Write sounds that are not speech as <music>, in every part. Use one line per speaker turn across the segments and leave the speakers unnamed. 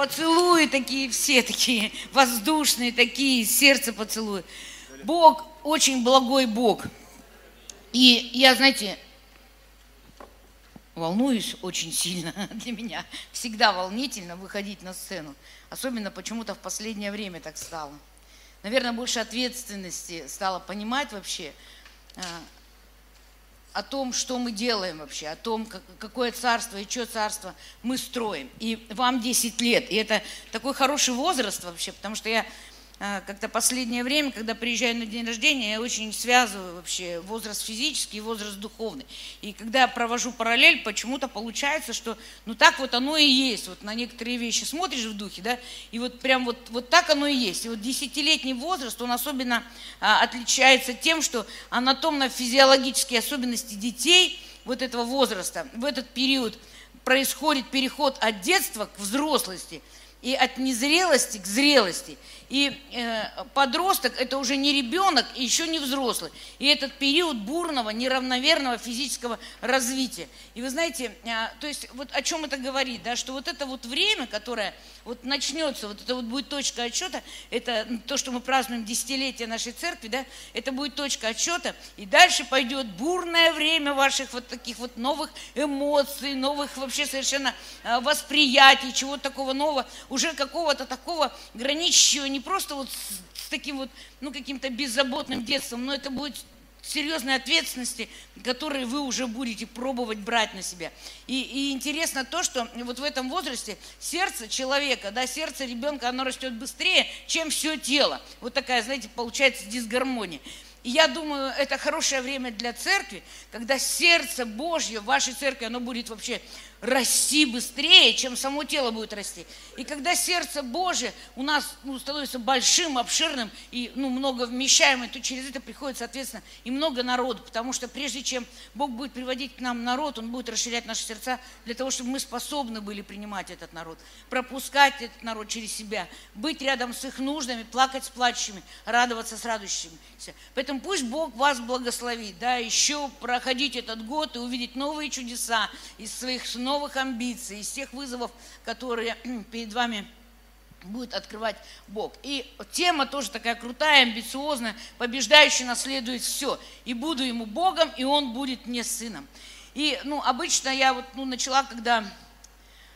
поцелуи такие все такие, <laughs> воздушные такие, сердце поцелуи. Бог очень благой Бог. И я, знаете, волнуюсь очень сильно <laughs> для меня. Всегда волнительно выходить на сцену. Особенно почему-то в последнее время так стало. Наверное, больше ответственности стало понимать вообще а, о том, что мы делаем вообще, о том, какое царство и что царство мы строим. И вам 10 лет. И это такой хороший возраст вообще, потому что я как-то последнее время, когда приезжаю на день рождения, я очень связываю вообще возраст физический и возраст духовный. И когда провожу параллель, почему-то получается, что ну так вот оно и есть. Вот на некоторые вещи смотришь в духе, да, и вот прям вот, вот так оно и есть. И вот десятилетний возраст, он особенно а, отличается тем, что анатомно-физиологические особенности детей вот этого возраста, в этот период происходит переход от детства к взрослости – и от незрелости к зрелости. И э, подросток это уже не ребенок и еще не взрослый. И этот период бурного, неравномерного физического развития. И вы знаете, э, то есть вот о чем это говорит, да, что вот это вот время, которое вот начнется, вот это вот будет точка отсчета, это то, что мы празднуем десятилетие нашей церкви, да, это будет точка отсчета, и дальше пойдет бурное время ваших вот таких вот новых эмоций, новых вообще совершенно э, восприятий, чего-то такого нового, уже какого-то такого граничащего не просто вот с, с таким вот, ну, каким-то беззаботным детством, но это будет серьезной ответственности, которые вы уже будете пробовать брать на себя. И, и интересно то, что вот в этом возрасте сердце человека, да, сердце ребенка, оно растет быстрее, чем все тело. Вот такая, знаете, получается дисгармония. И я думаю, это хорошее время для церкви, когда сердце Божье в вашей церкви, оно будет вообще расти быстрее, чем само тело будет расти. И когда сердце Божие у нас ну, становится большим, обширным и ну, много вмещаемым, то через это приходит, соответственно, и много народу. Потому что прежде чем Бог будет приводить к нам народ, Он будет расширять наши сердца для того, чтобы мы способны были принимать этот народ, пропускать этот народ через себя, быть рядом с их нуждами, плакать с плачущими, радоваться с радующими. Поэтому пусть Бог вас благословит, да, еще проходить этот год и увидеть новые чудеса из своих снов, новых амбиций, из тех вызовов, которые <clears throat> перед вами будет открывать Бог. И тема тоже такая крутая, амбициозная, побеждающий наследует все. И буду ему Богом, и он будет мне сыном. И, ну, обычно я вот, ну, начала, когда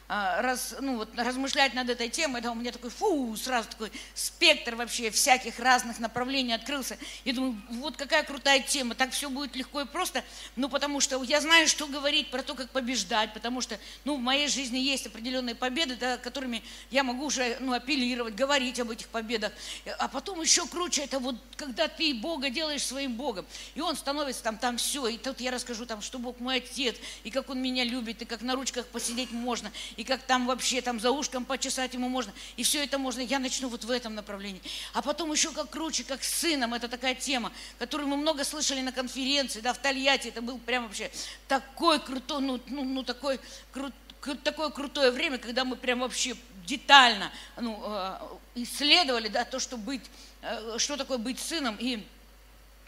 раз, ну, вот, размышлять над этой темой, да, у меня такой, фу, сразу такой спектр вообще всяких разных направлений открылся. Я думаю, вот какая крутая тема, так все будет легко и просто, ну, потому что я знаю, что говорить про то, как побеждать, потому что, ну, в моей жизни есть определенные победы, да, которыми я могу уже, ну, апеллировать, говорить об этих победах. А потом еще круче, это вот, когда ты Бога делаешь своим Богом, и Он становится там, там все, и тут я расскажу там, что Бог мой Отец, и как Он меня любит, и как на ручках посидеть можно, и как там вообще там за ушком почесать ему можно, и все это можно, я начну вот в этом направлении. А потом еще как круче, как с сыном, это такая тема, которую мы много слышали на конференции, да, в Тольятти, это был прям вообще такой крутой, ну, ну, ну такой крут, такое крутое время, когда мы прям вообще детально ну, э, исследовали да, то, что, быть, э, что такое быть сыном, и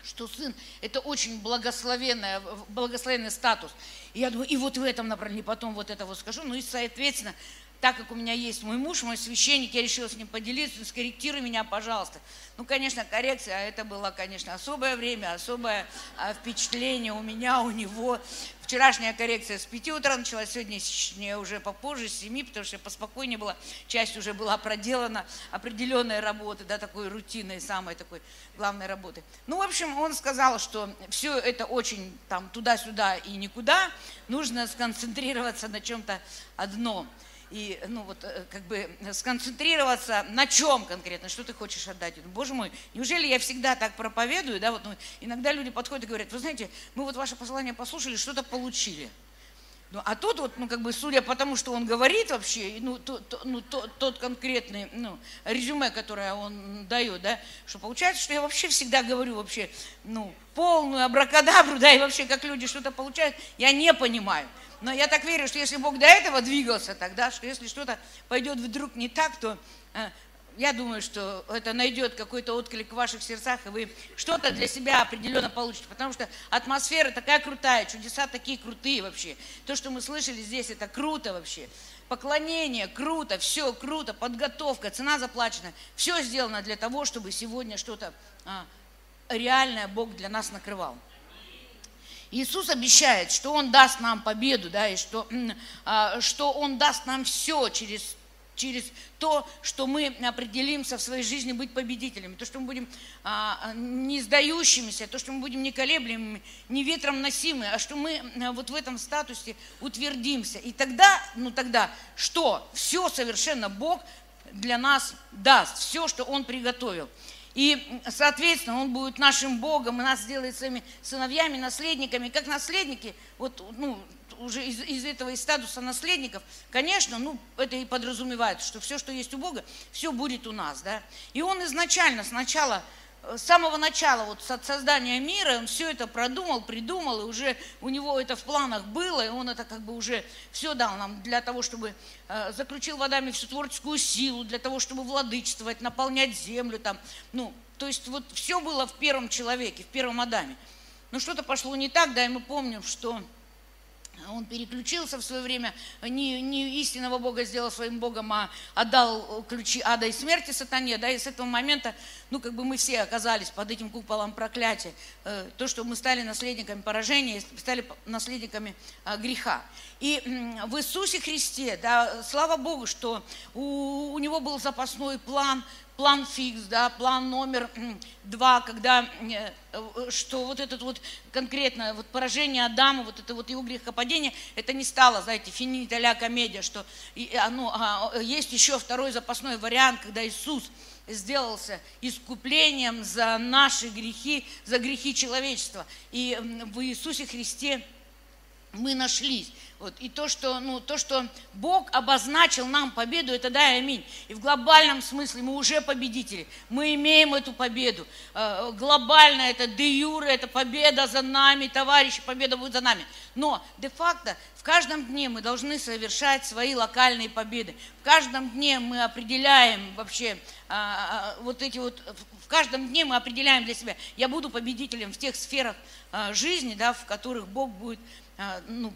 что сын – это очень благословенный, благословенный статус. И я думаю, и вот в этом направлении потом вот это вот скажу. Ну и, соответственно, так как у меня есть мой муж, мой священник, я решила с ним поделиться, скорректируй меня, пожалуйста. Ну, конечно, коррекция, а это было, конечно, особое время, особое а, впечатление у меня, у него. Вчерашняя коррекция с 5 утра началась, сегодня уже попозже, с 7, потому что поспокойнее была, часть уже была проделана, определенная работа, да, такой рутинной, самой такой главной работы. Ну, в общем, он сказал, что все это очень там туда-сюда и никуда, нужно сконцентрироваться на чем-то одном – и, ну, вот, э, как бы сконцентрироваться на чем конкретно, что ты хочешь отдать. Боже мой, неужели я всегда так проповедую, да, вот, ну, иногда люди подходят и говорят, вы знаете, мы вот ваше послание послушали, что-то получили. Ну, а тут вот, ну, как бы, судя по тому, что он говорит вообще, ну, то, то, ну, то, тот конкретный, ну, резюме, которое он дает, да, что получается, что я вообще всегда говорю вообще, ну, полную абракадабру, <laughs> да, и вообще, как люди что-то получают, я не понимаю. Но я так верю, что если Бог до этого двигался тогда, что если что-то пойдет вдруг не так, то э, я думаю, что это найдет какой-то отклик в ваших сердцах, и вы что-то для себя определенно получите. Потому что атмосфера такая крутая, чудеса такие крутые вообще. То, что мы слышали здесь, это круто вообще. поклонение, круто, все круто, подготовка, цена заплачена, все сделано для того, чтобы сегодня что-то а, реальное Бог для нас накрывал. Иисус обещает, что Он даст нам победу, да, и что, а, что Он даст нам все через через то, что мы определимся в своей жизни быть победителями, то, что мы будем а, не сдающимися, то, что мы будем не колеблемыми, не ветром носимы, а что мы а, вот в этом статусе утвердимся. И тогда, ну тогда, что? Все совершенно Бог для нас даст, все, что Он приготовил. И, соответственно, Он будет нашим Богом, и нас сделает своими сыновьями, наследниками. Как наследники, вот, ну, уже из, из этого из статуса наследников, конечно, ну, это и подразумевает, что все, что есть у Бога, все будет у нас, да. И он изначально, сначала, э, с самого начала, вот от создания мира, он все это продумал, придумал, и уже у него это в планах было, и он это как бы уже все дал нам для того, чтобы э, заключил водами всю творческую силу, для того, чтобы владычествовать, наполнять землю там, ну, то есть вот все было в первом человеке, в первом Адаме. Но что-то пошло не так, да, и мы помним, что он переключился в свое время, не, не истинного Бога сделал своим Богом, а отдал ключи ада и смерти сатане, да, и с этого момента, ну, как бы мы все оказались под этим куполом проклятия, э, то, что мы стали наследниками поражения, стали наследниками а, греха. И в Иисусе Христе, да, слава Богу, что у, у него был запасной план, план фикс, да, план номер два, когда, э, э, что вот этот вот конкретно вот поражение Адама, вот это вот его грехопадение, это не стало, знаете, финита ля комедия, что ну, есть еще второй запасной вариант, когда Иисус сделался искуплением за наши грехи, за грехи человечества. И в Иисусе Христе мы нашлись. Вот. И то что, ну, то, что Бог обозначил нам победу, это да аминь. И в глобальном смысле мы уже победители. Мы имеем эту победу. Э, глобально это де юре, это победа за нами, товарищи, победа будет за нами. Но де-факто в каждом дне мы должны совершать свои локальные победы. В каждом дне мы определяем вообще а, а, вот эти вот, в каждом дне мы определяем для себя, я буду победителем в тех сферах а, жизни, да, в которых Бог будет ну,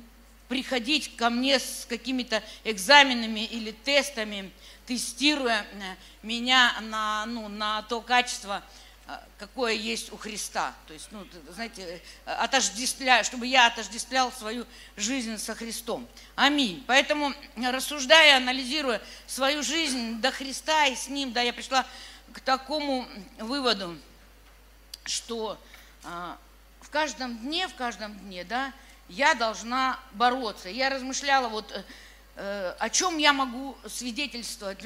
приходить ко мне с какими-то экзаменами или тестами, тестируя э, меня на, ну, на то качество, э, какое есть у Христа. То есть, ну, знаете, э, отождествляю, чтобы я отождествлял свою жизнь со Христом. Аминь. Поэтому, рассуждая, анализируя свою жизнь до Христа и с Ним, да, я пришла к такому выводу, что а, в каждом дне, в каждом дне, да, я должна бороться. Я размышляла вот э, о чем я могу свидетельствовать?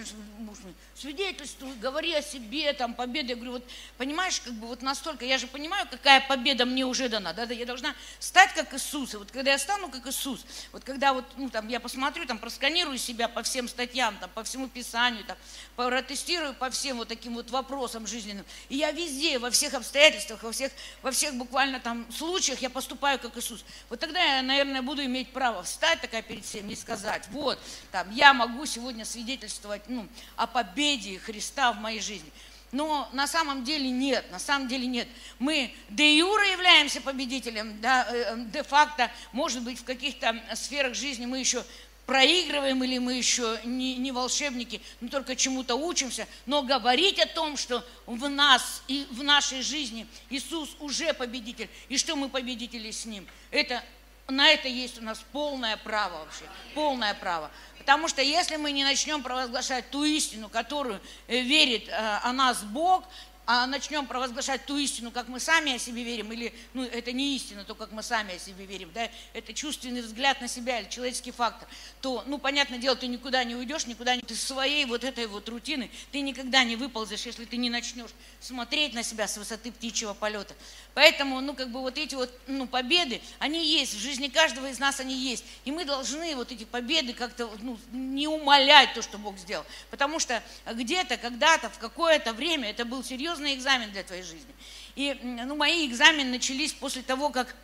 Свидетельствуй, говори о себе, там, победа. Я говорю, вот, понимаешь, как бы вот настолько, я же понимаю, какая победа мне уже дана, да, да, я должна стать как Иисус. И вот когда я стану как Иисус, вот когда вот, ну, там, я посмотрю, там, просканирую себя по всем статьям, там, по всему Писанию, там, протестирую по всем вот таким вот вопросам жизненным, и я везде, во всех обстоятельствах, во всех, во всех буквально там случаях я поступаю как Иисус. Вот тогда я, наверное, буду иметь право встать такая перед всеми и сказать, вот, вот, там, я могу сегодня свидетельствовать ну, о победе Христа в моей жизни. Но на самом деле нет, на самом деле нет. Мы де юра являемся победителем, да, э, э, де-факто, может быть, в каких-то сферах жизни мы еще проигрываем или мы еще не, не волшебники, мы только чему-то учимся, но говорить о том, что в нас и в нашей жизни Иисус уже победитель, и что мы победители с Ним, это на это есть у нас полное право вообще, полное право. Потому что если мы не начнем провозглашать ту истину, которую э, верит э, о нас Бог, а начнем провозглашать ту истину, как мы сами о себе верим, или, ну, это не истина, то, как мы сами о себе верим, да, это чувственный взгляд на себя или человеческий фактор, то, ну, понятное дело, ты никуда не уйдешь, никуда не... Ты своей вот этой вот рутины, ты никогда не выползешь, если ты не начнешь смотреть на себя с высоты птичьего полета. Поэтому, ну, как бы вот эти вот, ну, победы, они есть, в жизни каждого из нас они есть. И мы должны вот эти победы как-то, ну, не умолять то, что Бог сделал. Потому что где-то, когда-то, в какое-то время это был серьезный серьезный экзамен для твоей жизни. И ну, мои экзамены начались после того, как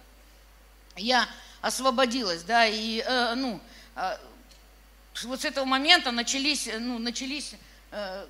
я освободилась, да, и, э, ну, э, вот с этого момента начались, ну, начались Э,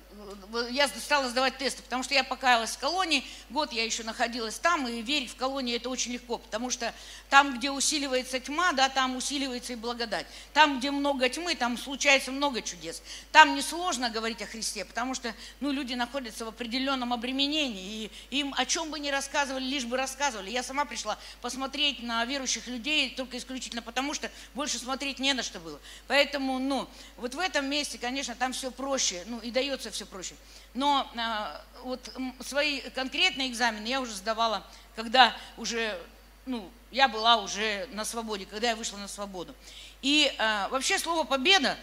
я стала сдавать тесты, потому что я покаялась в колонии, год я еще находилась там, и верить в колонии это очень легко, потому что там, где усиливается тьма, да, там усиливается и благодать. Там, где много тьмы, там случается много чудес. Там несложно говорить о Христе, потому что, ну, люди находятся в определенном обременении, и им о чем бы ни рассказывали, лишь бы рассказывали. Я сама пришла посмотреть на верующих людей только исключительно потому, что больше смотреть не на что было. Поэтому, ну, вот в этом месте, конечно, там все проще, ну, и дается все проще. Но а, вот свои конкретные экзамены я уже сдавала, когда уже, ну, я была уже на свободе, когда я вышла на свободу. И а, вообще слово «победа»,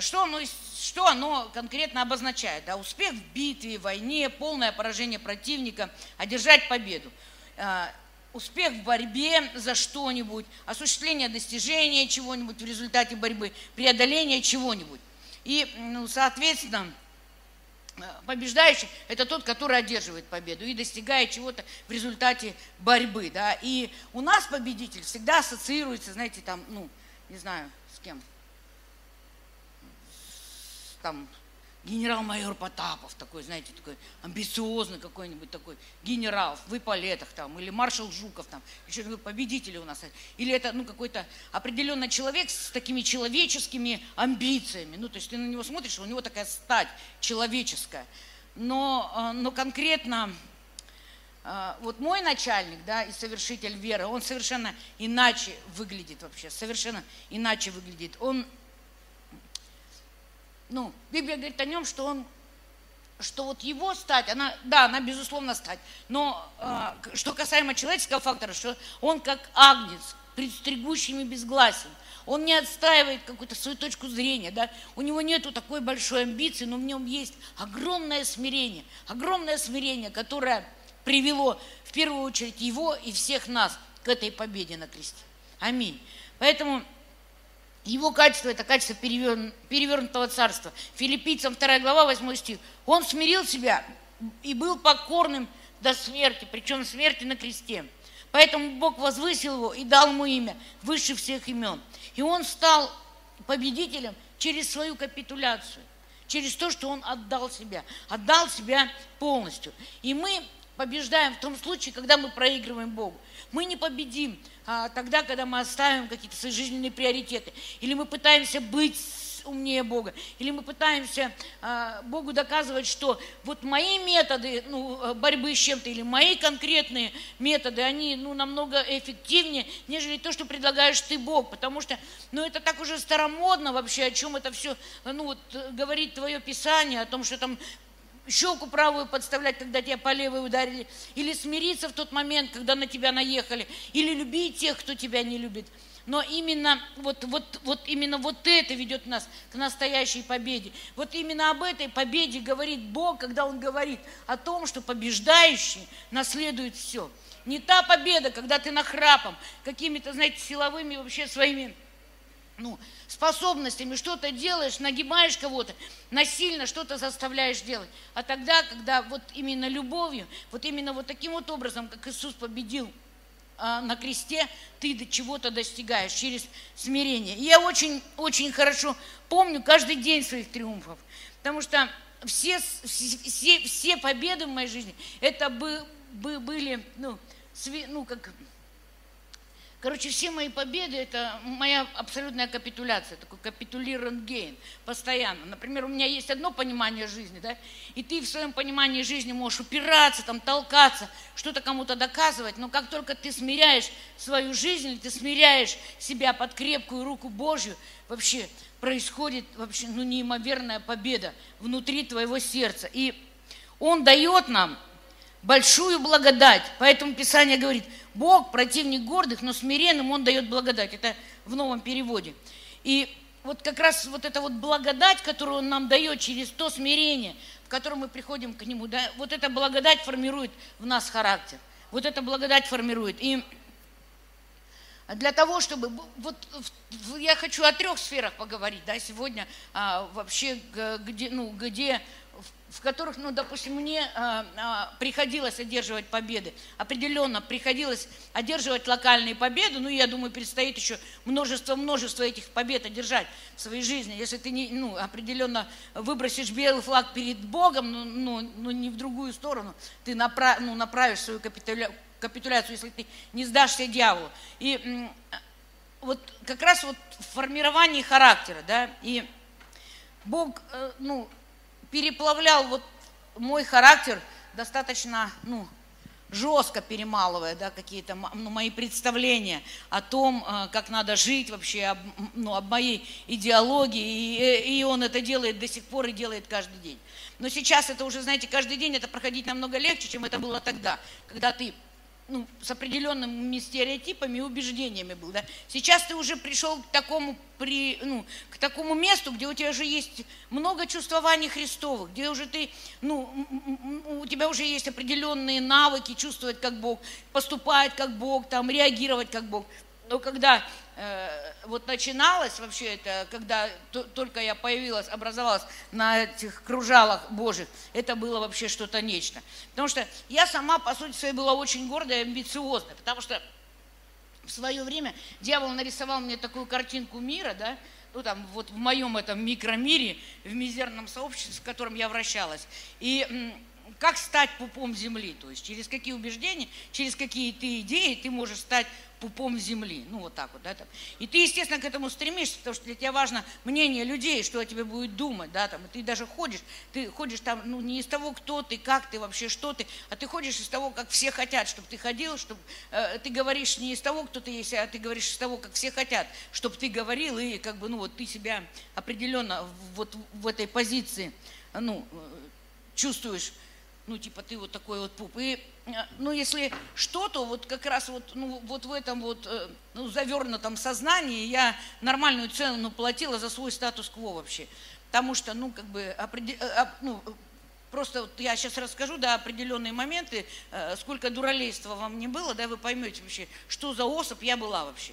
что оно, что оно конкретно обозначает? Да? Успех в битве, войне, полное поражение противника, одержать победу. А, успех в борьбе за что-нибудь, осуществление достижения чего-нибудь в результате борьбы, преодоление чего-нибудь. И, ну, соответственно, Э, побеждающий – это тот, который одерживает победу и достигает чего-то в результате борьбы. Да? И у нас победитель всегда ассоциируется, знаете, там, ну, не знаю, с кем, там, генерал-майор Потапов, такой, знаете, такой амбициозный какой-нибудь такой генерал в эполетах там, или маршал Жуков там, еще такой победители у нас. Или это, ну, какой-то определенный человек с такими человеческими амбициями. Ну, то есть ты на него смотришь, у него такая стать человеческая. Но, а, но конкретно а, вот мой начальник, да, и совершитель веры, он совершенно иначе выглядит вообще, совершенно иначе выглядит. Он ну, Библия говорит о нем, что он что вот его стать, она, да, она безусловно стать, но э, что касаемо человеческого фактора, что он как агнец, предстригущими безгласен, он не отстаивает какую-то свою точку зрения, да, у него нету такой большой амбиции, но в нем есть огромное смирение, огромное смирение, которое привело в первую очередь его и всех нас к этой победе на кресте. Аминь. Поэтому его качество – это качество перевернутого царства. Филиппийцам 2 глава, 8 стих. Он смирил себя и был покорным до смерти, причем смерти на кресте. Поэтому Бог возвысил его и дал ему имя выше всех имен. И он стал победителем через свою капитуляцию, через то, что он отдал себя, отдал себя полностью. И мы побеждаем в том случае, когда мы проигрываем Богу. Мы не победим а, тогда, когда мы оставим какие-то свои жизненные приоритеты. Или мы пытаемся быть умнее Бога. Или мы пытаемся а, Богу доказывать, что вот мои методы ну, борьбы с чем-то, или мои конкретные методы, они ну, намного эффективнее, нежели то, что предлагаешь ты, Бог. Потому что ну, это так уже старомодно вообще, о чем это все ну, вот, говорит твое Писание, о том, что там щеку правую подставлять, когда тебя по левой ударили, или смириться в тот момент, когда на тебя наехали, или любить тех, кто тебя не любит. Но именно вот, вот, вот, именно вот это ведет нас к настоящей победе. Вот именно об этой победе говорит Бог, когда Он говорит о том, что побеждающий наследует все. Не та победа, когда ты нахрапом, какими-то, знаете, силовыми вообще своими ну, способностями что-то делаешь, нагибаешь кого-то, насильно что-то заставляешь делать. А тогда, когда вот именно любовью, вот именно вот таким вот образом, как Иисус победил а, на кресте, ты до чего-то достигаешь через смирение. И я очень, очень хорошо помню каждый день своих триумфов, потому что все, все, все победы в моей жизни, это бы, бы, были, ну, сви, ну, как Короче, все мои победы – это моя абсолютная капитуляция, такой капитулирован гейн, постоянно. Например, у меня есть одно понимание жизни, да, и ты в своем понимании жизни можешь упираться, там, толкаться, что-то кому-то доказывать, но как только ты смиряешь свою жизнь, ты смиряешь себя под крепкую руку Божью, вообще происходит вообще, ну, неимоверная победа внутри твоего сердца. И Он дает нам большую благодать. Поэтому Писание говорит, Бог противник гордых, но смиренным Он дает благодать. Это в новом переводе. И вот как раз вот эта вот благодать, которую Он нам дает через то смирение, в котором мы приходим к Нему, да, вот эта благодать формирует в нас характер. Вот эта благодать формирует. И для того, чтобы... Вот я хочу о трех сферах поговорить, да, сегодня а, вообще, где, ну, где в которых, ну, допустим, мне а, а, приходилось одерживать победы. Определенно приходилось одерживать локальные победы. Ну, я думаю, предстоит еще множество-множество этих побед одержать в своей жизни. Если ты не, ну, определенно выбросишь белый флаг перед Богом, ну, ну, ну не в другую сторону, ты направ, ну, направишь свою капитуля, капитуляцию, если ты не сдашься дьяволу. И вот как раз вот в формировании характера, да, и Бог, э, ну, переплавлял вот мой характер достаточно, ну, жестко перемалывая, да, какие-то ну, мои представления о том, э, как надо жить вообще, об, ну, об моей идеологии, и, и он это делает до сих пор и делает каждый день. Но сейчас это уже, знаете, каждый день это проходить намного легче, чем это было тогда, когда ты ну, с определенными стереотипами и убеждениями был. Да? Сейчас ты уже пришел к такому, при, ну, к такому месту, где у тебя уже есть много чувствований Христовых, где уже ты, ну, у тебя уже есть определенные навыки чувствовать как Бог, поступать как Бог, там, реагировать как Бог. Но когда э, вот начиналось вообще это, когда то, только я появилась, образовалась на этих кружалах Божьих, это было вообще что-то нечто. Потому что я сама, по сути своей, была очень гордая и амбициозная, потому что в свое время дьявол нарисовал мне такую картинку мира, да, ну там вот в моем этом микромире, в мизерном сообществе, в котором я вращалась. И как стать пупом земли, то есть через какие убеждения, через какие ты идеи ты можешь стать пупом земли. Ну, вот так вот, да, там. И ты, естественно, к этому стремишься, потому что для тебя важно мнение людей, что о тебе будет думать, да, там. И ты даже ходишь, ты ходишь там, ну, не из того, кто ты, как ты вообще, что ты, а ты ходишь из того, как все хотят, чтобы ты ходил, чтобы э, ты говоришь не из того, кто ты есть, а ты говоришь из того, как все хотят, чтобы ты говорил, и как бы, ну, вот ты себя определенно вот в этой позиции, ну, э, чувствуешь ну, типа, ты вот такой вот пуп. И, э, ну, если что-то, вот как раз вот, ну, вот в этом вот, э, ну, завернутом сознании я нормальную цену платила за свой статус-кво вообще. Потому что, ну, как бы, определ... Э, ну, просто вот я сейчас расскажу, да, определенные моменты, сколько дуралейства вам не было, да, вы поймете вообще, что за особь я была вообще.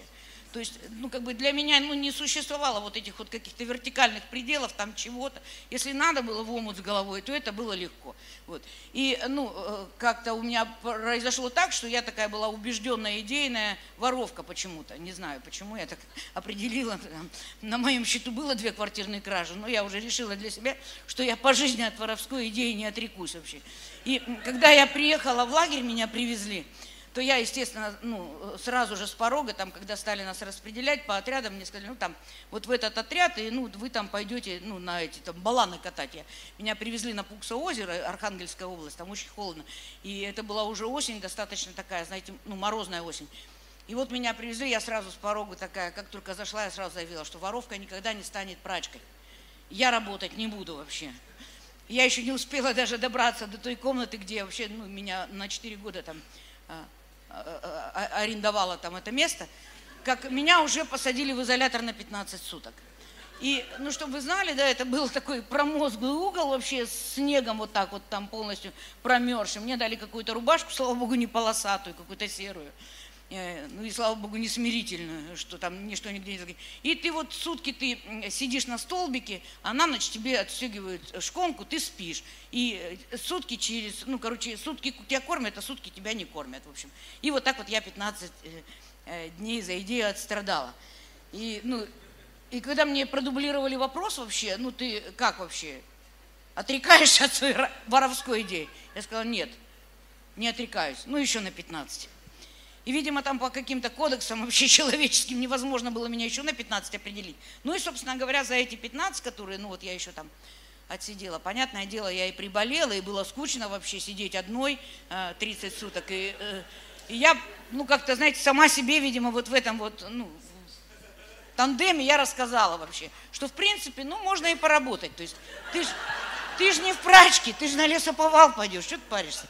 То есть, ну, как бы для меня ну, не существовало вот этих вот каких-то вертикальных пределов, там чего-то. Если надо было в омут с головой, то это было легко. Вот. И, ну, э, как-то у меня произошло так, что я такая была убежденная, идейная воровка почему-то. Не знаю, почему я так <laughs> определила. На моем счету было две квартирные кражи, но я уже решила для себя, что я по жизни от воровской идеи не отрекусь вообще. И когда я приехала в лагерь, меня привезли, то я, естественно, ну, сразу же с порога, там, когда стали нас распределять по отрядам, мне сказали, ну, там, вот в этот отряд, и, ну, вы там пойдете, ну, на эти, там, баланы катать. Я, меня привезли на Пукса озеро, Архангельская область, там очень холодно. И это была уже осень, достаточно такая, знаете, ну, морозная осень. И вот меня привезли, я сразу с порога такая, как только зашла, я сразу заявила, что воровка никогда не станет прачкой. Я работать не буду вообще. Я еще не успела даже добраться до той комнаты, где вообще, ну, меня на 4 года там а, арендовала там это место, как меня уже посадили в изолятор на 15 суток. И, ну, чтобы вы знали, да, это был такой промозглый угол вообще с снегом вот так вот там полностью промерзшим. Мне дали какую-то рубашку, слава богу, не полосатую, какую-то серую. Э, ну и слава богу, не смирительную, что там ничто нигде не И ты вот сутки ты сидишь на столбике, а на ночь тебе отстегивают шконку, ты спишь. И э, сутки через, ну, короче, сутки тебя кормят, а сутки тебя не кормят, в общем. И вот так вот я 15 э, дней за идею отстрадала. И, ну, и когда мне продублировали вопрос вообще, ну ты как вообще, отрекаешься от своей воровской идеи? Я сказала, нет, не отрекаюсь, ну еще на 15. И, видимо, там по каким-то кодексам вообще <laughs> человеческим невозможно было меня еще на 15 определить. Ну и, собственно говоря, за эти 15, которые, ну вот я еще там отсидела. Понятное дело, я и приболела, и было скучно вообще сидеть одной 30 э, суток. И, э, и я, ну как-то, знаете, сама себе, видимо, вот в этом вот, ну, тандеме я рассказала вообще, что в принципе, ну, можно и поработать. То есть ты ж, ты ж не в прачке, ты же на лесоповал пойдешь, что ты паришься?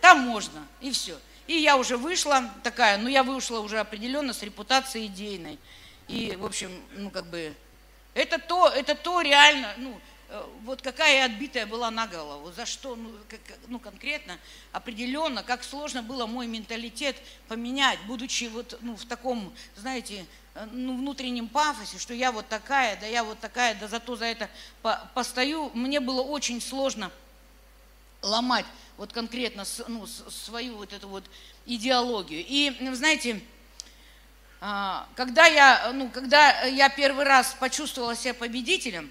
Там можно, и все. И я уже вышла такая, ну я вышла уже определенно с репутацией идейной. И, в общем, ну как бы, это то, это то реально, ну, э, вот какая отбитая была на голову, за что, ну, как, ну конкретно, определенно, как сложно было мой менталитет поменять, будучи вот ну, в таком, знаете, э, ну, внутреннем пафосе, что я вот такая, да я вот такая, да зато за это постою, мне было очень сложно ломать вот конкретно ну, свою вот эту вот идеологию. И, знаете, а, когда я, ну, когда я первый раз почувствовала себя победителем,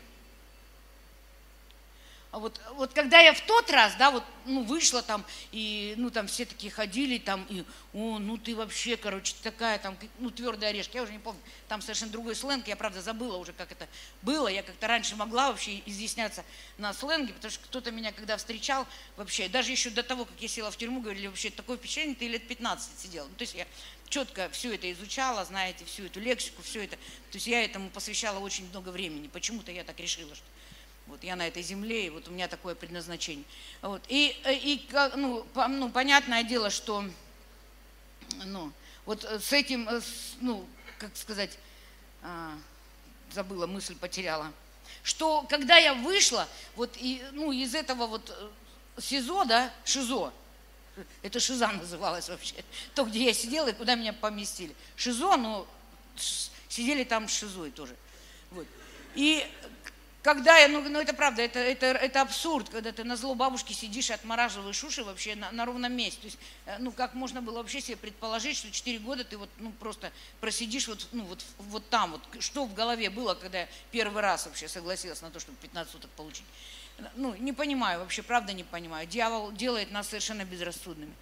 вот, вот когда я в тот раз, да, вот, ну, вышла там, и, ну, там все такие ходили, там, и, о, ну, ты вообще, короче, такая, там, ну, твердая орешка, я уже не помню, там совершенно другой сленг, я, правда, забыла уже, как это было, я как-то раньше могла вообще изъясняться на сленге, потому что кто-то меня, когда встречал, вообще, даже еще до того, как я села в тюрьму, говорили, вообще, такое впечатление, ты лет 15 сидел, ну, то есть я четко все это изучала, знаете, всю эту лексику, все это, то есть я этому посвящала очень много времени, почему-то я так решила, что вот я на этой земле, и вот у меня такое предназначение. Вот. И, э, и ну, ну, понятное дело, что ну, вот с этим, э, ну, как сказать, а, забыла, мысль потеряла, что когда я вышла вот и, ну, из этого вот э, СИЗО, да, ШИЗО, это ШИЗа называлось вообще, то, где я сидела и куда меня поместили. ШИЗО, но сидели там с ШИЗой тоже. Вот. И когда я, ну, ну это правда, это, это, это абсурд, когда ты на зло бабушки сидишь и отмораживаешь уши вообще на, на ровном месте. То есть, э, ну как можно было вообще себе предположить, что 4 года ты вот, ну просто просидишь вот, ну, вот, вот там, вот что в голове было, когда я первый раз вообще согласилась на то, чтобы 15 суток получить. Ну, не понимаю, вообще правда не понимаю. Дьявол делает нас совершенно безрассудными.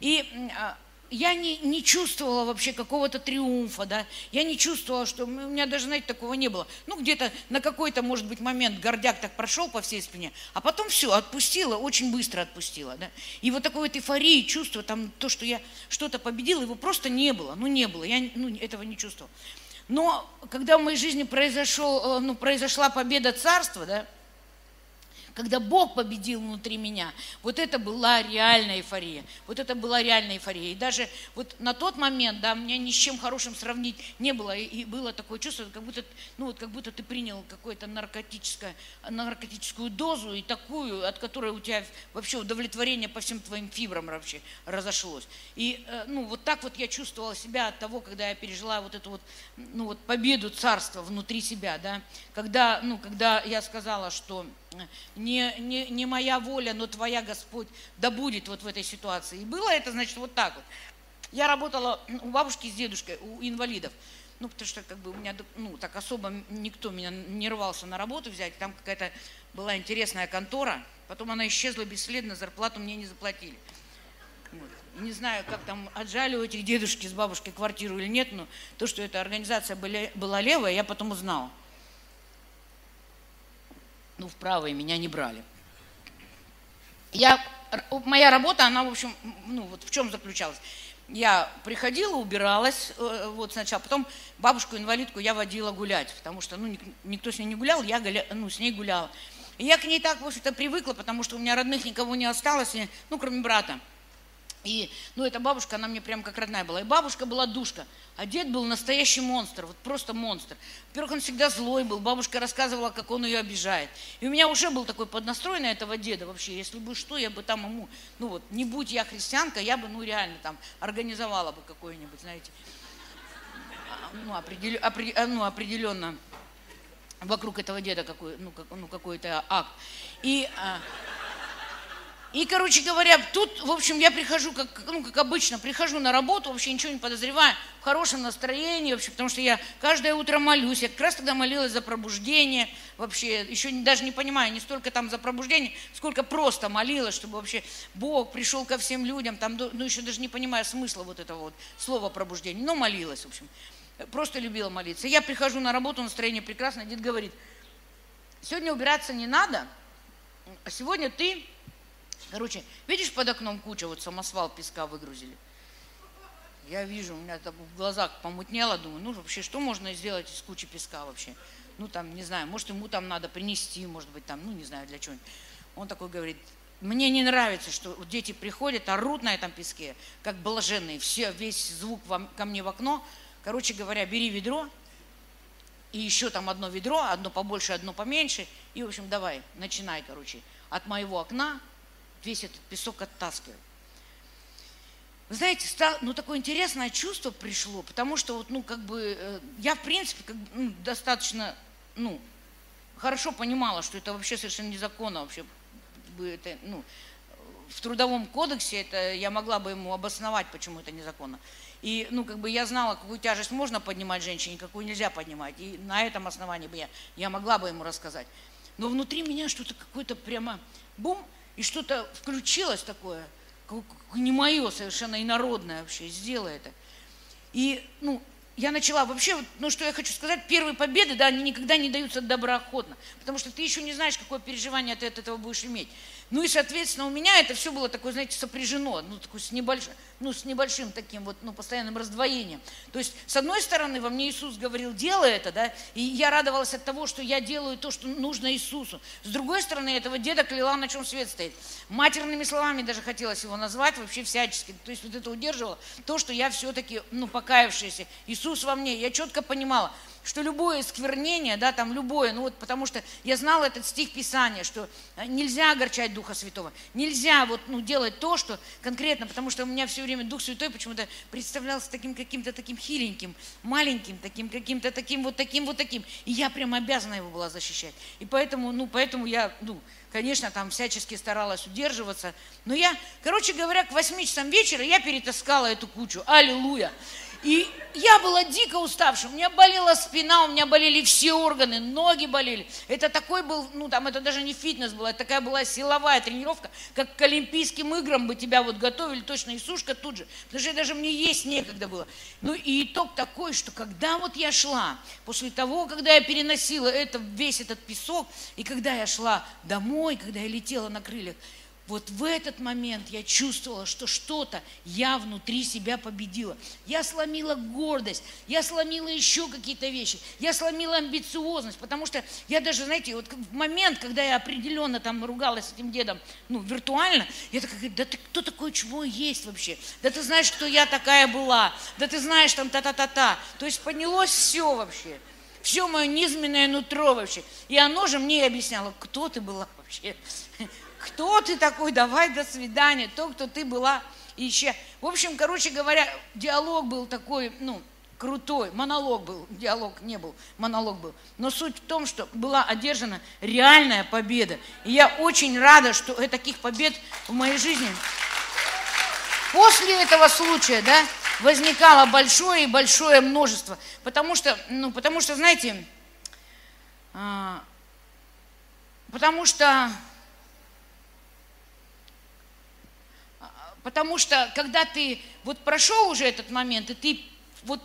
И а, я не, не чувствовала вообще какого-то триумфа, да, я не чувствовала, что у меня даже, знаете, такого не было. Ну, где-то на какой-то, может быть, момент гордяк так прошел по всей спине, а потом все, отпустила, очень быстро отпустила, да. И вот такой вот эйфории, чувство, там, то, что я что-то победила, его просто не было, ну, не было, я ну, этого не чувствовала. Но когда в моей жизни произошел, э, ну, произошла победа царства, да, когда Бог победил внутри меня, вот это была реальная эйфория. Вот это была реальная эйфория. И даже вот на тот момент, да, меня ни с чем хорошим сравнить не было. И было такое чувство, как будто, ну, вот, как будто ты принял какую-то наркотическую, наркотическую дозу и такую, от которой у тебя вообще удовлетворение по всем твоим фибрам вообще разошлось. И э, ну, вот так вот я чувствовала себя от того, когда я пережила вот эту вот, ну, вот победу царства внутри себя, да, когда, ну, когда я сказала, что не, не, не моя воля, но твоя, Господь, да будет вот в этой ситуации. И было это, значит, вот так вот. Я работала у бабушки с дедушкой, у инвалидов. Ну, потому что как бы у меня, ну, так особо никто меня не рвался на работу взять. Там какая-то была интересная контора. Потом она исчезла бесследно, зарплату мне не заплатили. Вот. Не знаю, как там отжали у этих дедушки с бабушкой квартиру или нет, но то, что эта организация была левая, я потом узнала ну, в правые меня не брали. Я, моя работа, она, в общем, ну, вот в чем заключалась. Я приходила, убиралась, э, вот сначала, потом бабушку-инвалидку я водила гулять, потому что, ну, никто с ней не гулял, я ну, с ней гуляла. И я к ней так, в общем-то, привыкла, потому что у меня родных никого не осталось, ну, кроме брата. И, ну, эта бабушка, она мне прям как родная была. И бабушка была душка, а дед был настоящий монстр, вот просто монстр. Во-первых, он всегда злой был, бабушка рассказывала, как он ее обижает. И у меня уже был такой поднастрой на этого деда вообще. Если бы что, я бы там ему, ну вот, не будь я христианка, я бы, ну, реально там организовала бы какое-нибудь, знаете, а, ну, определ, опред, а, ну, определенно вокруг этого деда какой, ну, как, ну, какой-то акт. И... А, и, короче говоря, тут, в общем, я прихожу, как, ну, как обычно, прихожу на работу, вообще ничего не подозреваю, в хорошем настроении вообще, потому что я каждое утро молюсь. Я как раз тогда молилась за пробуждение, вообще, еще даже не понимаю, не столько там за пробуждение, сколько просто молилась, чтобы вообще Бог пришел ко всем людям, там, ну, еще даже не понимая смысла вот этого вот слова пробуждение, но молилась, в общем. Просто любила молиться. Я прихожу на работу, настроение прекрасное, дед говорит, сегодня убираться не надо, а сегодня ты Короче, видишь, под окном куча, вот самосвал песка выгрузили. Я вижу, у меня там в глазах помутнело, думаю, ну вообще, что можно сделать из кучи песка вообще? Ну там, не знаю, может ему там надо принести, может быть там, ну не знаю для чего. Он такой говорит, мне не нравится, что дети приходят, орут на этом песке, как блаженные, все, весь звук вам, ко мне в окно. Короче говоря, бери ведро, и еще там одно ведро, одно побольше, одно поменьше. И, в общем, давай, начинай, короче. От моего окна весь этот песок оттаскивай. Вы знаете, стало, ну, такое интересное чувство пришло, потому что, вот, ну, как бы, э, я, в принципе, как, ну, достаточно, ну, хорошо понимала, что это вообще совершенно незаконно, вообще, бы это, ну, в трудовом кодексе это я могла бы ему обосновать, почему это незаконно. И, ну, как бы я знала, какую тяжесть можно поднимать женщине, какую нельзя поднимать. И на этом основании бы я, я могла бы ему рассказать. Но внутри меня что-то какое-то прямо бум, и что-то включилось такое, не мое совершенно инородное вообще, сделай это. И, ну, я начала вообще, ну что я хочу сказать, первые победы, да, они никогда не даются доброохотно, потому что ты еще не знаешь, какое переживание ты от этого будешь иметь. Ну и, соответственно, у меня это все было такое, знаете, сопряжено, ну, такое с, небольш... ну, с небольшим таким вот, ну, постоянным раздвоением. То есть, с одной стороны, во мне Иисус говорил, делай это, да, и я радовалась от того, что я делаю то, что нужно Иисусу. С другой стороны, этого деда кляла, на чем свет стоит. Матерными словами даже хотелось его назвать вообще всячески. То есть, вот это удерживало то, что я все-таки, ну, покаявшаяся. Иисус во мне, я четко понимала, что любое сквернение, да, там любое, ну вот потому что я знала этот стих Писания, что э, нельзя огорчать Духа Святого, нельзя вот, ну, делать то, что конкретно, потому что у меня все время Дух Святой почему-то представлялся таким каким-то таким хиленьким, маленьким, таким каким-то таким вот таким вот таким, и я прям обязана его была защищать. И поэтому, ну, поэтому я, ну, конечно, там всячески старалась удерживаться, но я, короче говоря, к 8 часам вечера я перетаскала эту кучу, аллилуйя. И я была дико уставшая, у меня болела спина, у меня болели все органы, ноги болели. Это такой был, ну там это даже не фитнес было, это такая была силовая тренировка, как к Олимпийским играм бы тебя вот готовили точно и сушка тут же, потому что даже мне есть некогда было. Ну и итог такой, что когда вот я шла, после того, когда я переносила это, весь этот песок, и когда я шла домой, когда я летела на крыльях, вот в этот момент я чувствовала, что что-то я внутри себя победила. Я сломила гордость, я сломила еще какие-то вещи, я сломила амбициозность, потому что я даже, знаете, вот в момент, когда я определенно там ругалась с этим дедом, ну, виртуально, я такая, да ты кто такой, чего есть вообще? Да ты знаешь, кто я такая была, да ты знаешь там та-та-та-та. То есть поднялось все вообще все мое низменное нутро вообще. И оно же мне объясняло, кто ты была вообще, кто ты такой, давай до свидания, то, кто ты была еще. В общем, короче говоря, диалог был такой, ну, крутой, монолог был, диалог не был, монолог был. Но суть в том, что была одержана реальная победа. И я очень рада, что таких побед в моей жизни после этого случая, да, возникало большое и большое множество. Потому что, ну, потому что, знаете, а, потому что Потому что когда ты вот прошел уже этот момент, и ты вот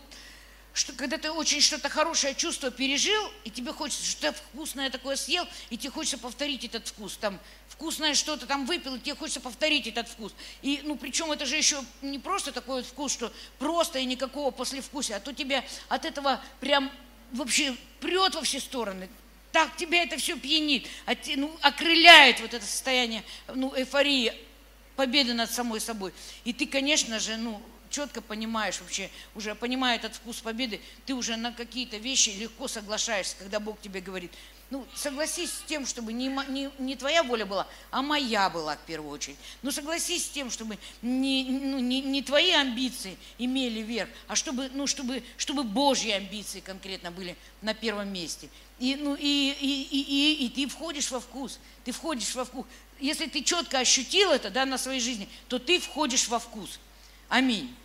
что, когда ты очень что-то хорошее чувство пережил, и тебе хочется, что ты вкусное такое съел, и тебе хочется повторить этот вкус. Там вкусное что-то там выпил, и тебе хочется повторить этот вкус. И, ну, причем это же еще не просто такой вот вкус, что просто и никакого послевкусия, а то тебе от этого прям вообще прет во все стороны. Так тебя это все пьянит, ну, окрыляет вот это состояние ну, эйфории победы над самой собой. И ты, конечно же, ну, четко понимаешь вообще, уже понимая этот вкус победы, ты уже на какие-то вещи легко соглашаешься, когда Бог тебе говорит, ну, согласись с тем, чтобы не, не, не твоя воля была, а моя была в первую очередь. Ну, согласись с тем, чтобы не, ну, не, не твои амбиции имели верх, а чтобы, ну, чтобы, чтобы Божьи амбиции конкретно были на первом месте. И, ну, и, и, и, и, и ты входишь во вкус, ты входишь во вкус если ты четко ощутил это да, на своей жизни, то ты входишь во вкус. Аминь.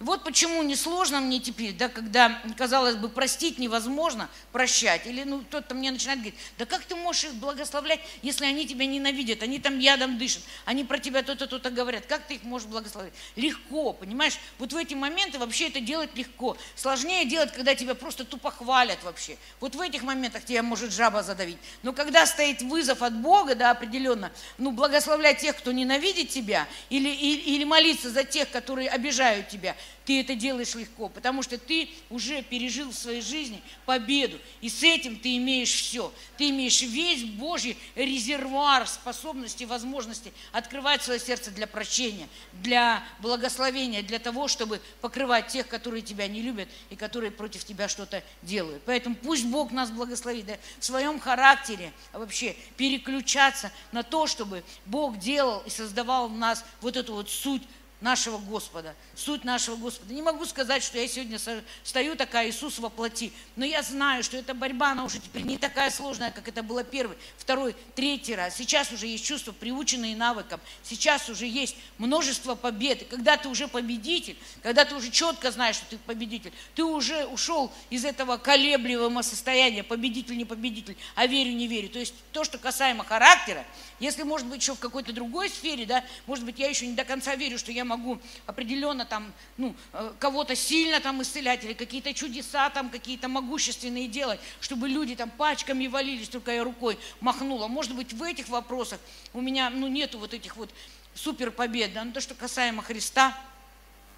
Вот почему несложно мне теперь, да, когда, казалось бы, простить невозможно, прощать. Или ну, кто-то мне начинает говорить, да как ты можешь их благословлять, если они тебя ненавидят, они там ядом дышат, они про тебя то-то, то-то говорят. Как ты их можешь благословить? Легко, понимаешь? Вот в эти моменты вообще это делать легко. Сложнее делать, когда тебя просто тупо хвалят вообще. Вот в этих моментах тебя может жаба задавить. Но когда стоит вызов от Бога, да, определенно, ну, благословлять тех, кто ненавидит тебя, или, или, или молиться за тех, которые обижают тебя – ты это делаешь легко, потому что ты уже пережил в своей жизни победу, и с этим ты имеешь все. Ты имеешь весь Божий резервуар способностей, возможностей открывать свое сердце для прощения, для благословения, для того, чтобы покрывать тех, которые тебя не любят и которые против тебя что-то делают. Поэтому пусть Бог нас благословит да, в своем характере вообще переключаться на то, чтобы Бог делал и создавал в нас вот эту вот суть нашего Господа, суть нашего Господа. Не могу сказать, что я сегодня стою такая, Иисус воплоти, но я знаю, что эта борьба, она уже теперь не такая сложная, как это было первый, второй, третий раз. Сейчас уже есть чувства, приученные навыкам, сейчас уже есть множество побед. И когда ты уже победитель, когда ты уже четко знаешь, что ты победитель, ты уже ушел из этого колеблемого состояния, победитель, не победитель, а верю, не верю. То есть то, что касаемо характера, если, может быть, еще в какой-то другой сфере, да, может быть, я еще не до конца верю, что я могу определенно там, ну, э, кого-то сильно там исцелять или какие-то чудеса там какие-то могущественные делать, чтобы люди там пачками валились, только я рукой махнула. Может быть, в этих вопросах у меня, ну, нету вот этих вот супер побед, да, но то, что касаемо Христа,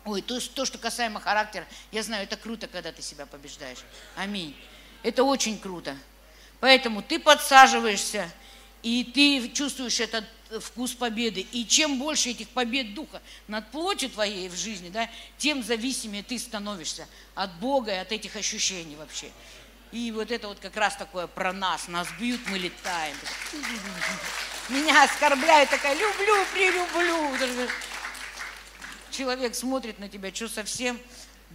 Ой, то, то, что касаемо характера, я знаю, это круто, когда ты себя побеждаешь. Аминь. Это очень круто. Поэтому ты подсаживаешься и ты чувствуешь этот вкус победы. И чем больше этих побед духа над плотью твоей в жизни, да, тем зависимее ты становишься от Бога и от этих ощущений вообще. И вот это вот как раз такое про нас. Нас бьют, мы летаем. Меня оскорбляют, такая, люблю, прилюблю. Человек смотрит на тебя, что совсем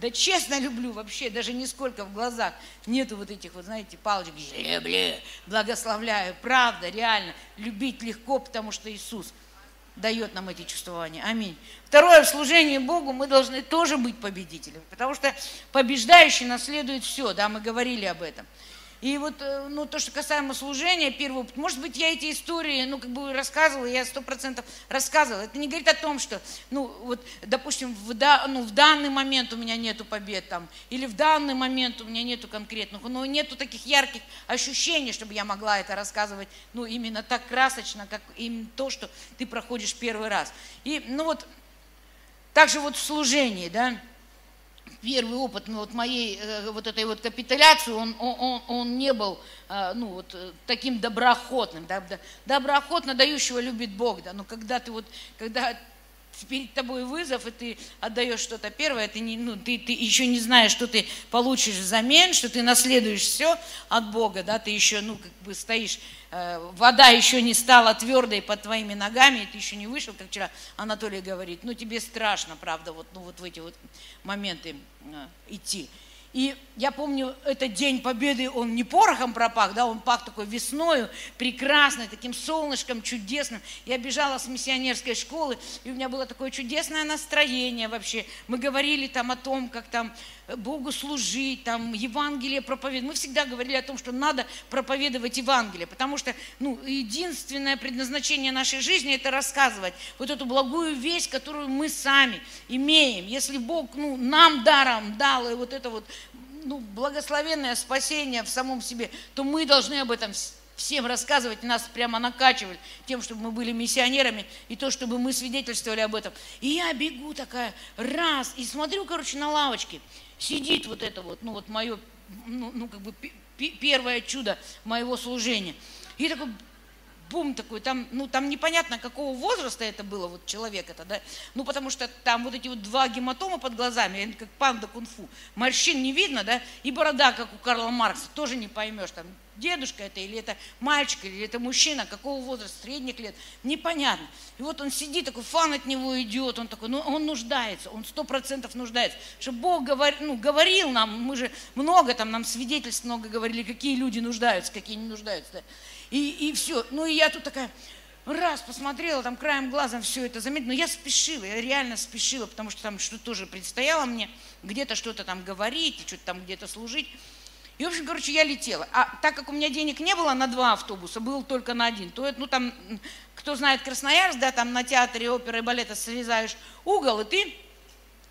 да честно люблю вообще, даже нисколько в глазах нету вот этих вот, знаете, палочек. Люблю, благословляю. Правда, реально. Любить легко, потому что Иисус дает нам эти чувствования. Аминь. Второе, в служении Богу мы должны тоже быть победителями, потому что побеждающий наследует все, да, мы говорили об этом. И вот, э, ну, то, что касаемо служения, первый опыт, может быть, я эти истории, ну, как бы рассказывала, я сто процентов рассказывала. Это не говорит о том, что, ну, вот, допустим, в, да, ну, в данный момент у меня нету побед там, или в данный момент у меня нету конкретных, но нету таких ярких ощущений, чтобы я могла это рассказывать, ну, именно так красочно, как именно то, что ты проходишь первый раз. И, ну, вот, также вот в служении, да, первый опыт ну, вот моей э, вот этой вот капитуляции, он, он, он не был э, ну, вот, э, таким доброохотным. Да, доброохотно дающего любит Бог. Да, но когда ты вот, когда перед тобой вызов, и ты отдаешь что-то первое, ты, не, ну, ты, ты еще не знаешь, что ты получишь взамен, что ты наследуешь все от Бога, да, ты еще, ну, как бы стоишь, э, вода еще не стала твердой под твоими ногами, и ты еще не вышел, как вчера Анатолий говорит, ну, тебе страшно, правда, вот, ну, вот в эти вот моменты э, идти. И я помню, этот день победы, он не порохом пропах, да, он пах такой весною, прекрасный, таким солнышком чудесным. Я бежала с миссионерской школы, и у меня было такое чудесное настроение вообще. Мы говорили там о том, как там Богу служить, там Евангелие проповедовать. Мы всегда говорили о том, что надо проповедовать Евангелие, потому что ну, единственное предназначение нашей жизни – это рассказывать вот эту благую весть, которую мы сами имеем. Если Бог ну, нам даром дал и вот это вот ну, благословенное спасение в самом себе, то мы должны об этом всем рассказывать, нас прямо накачивали тем, чтобы мы были миссионерами, и то, чтобы мы свидетельствовали об этом. И я бегу такая, раз, и смотрю, короче, на лавочке, сидит вот это вот, ну вот мое, ну, ну как бы первое чудо моего служения. И такой бум такой, там, ну, там непонятно, какого возраста это было, вот человек это, да, ну, потому что там вот эти вот два гематома под глазами, как панда кунг-фу, морщин не видно, да, и борода, как у Карла Маркса, тоже не поймешь, там, дедушка это, или это мальчик, или это мужчина, какого возраста, средних лет, непонятно. И вот он сидит, такой фан от него идет, он такой, ну, он нуждается, он сто процентов нуждается. Что Бог говор, ну, говорил нам, мы же много там, нам свидетельств много говорили, какие люди нуждаются, какие не нуждаются, да. И, и все. Ну и я тут такая, раз посмотрела, там краем глазом все это заметила, но я спешила, я реально спешила, потому что там что-то тоже предстояло мне, где-то что-то там говорить, что-то там где-то служить. И, в общем, короче, я летела. А так как у меня денег не было на два автобуса, был только на один, то это, ну, там, кто знает Красноярск, да, там на театре оперы и балета срезаешь угол, и ты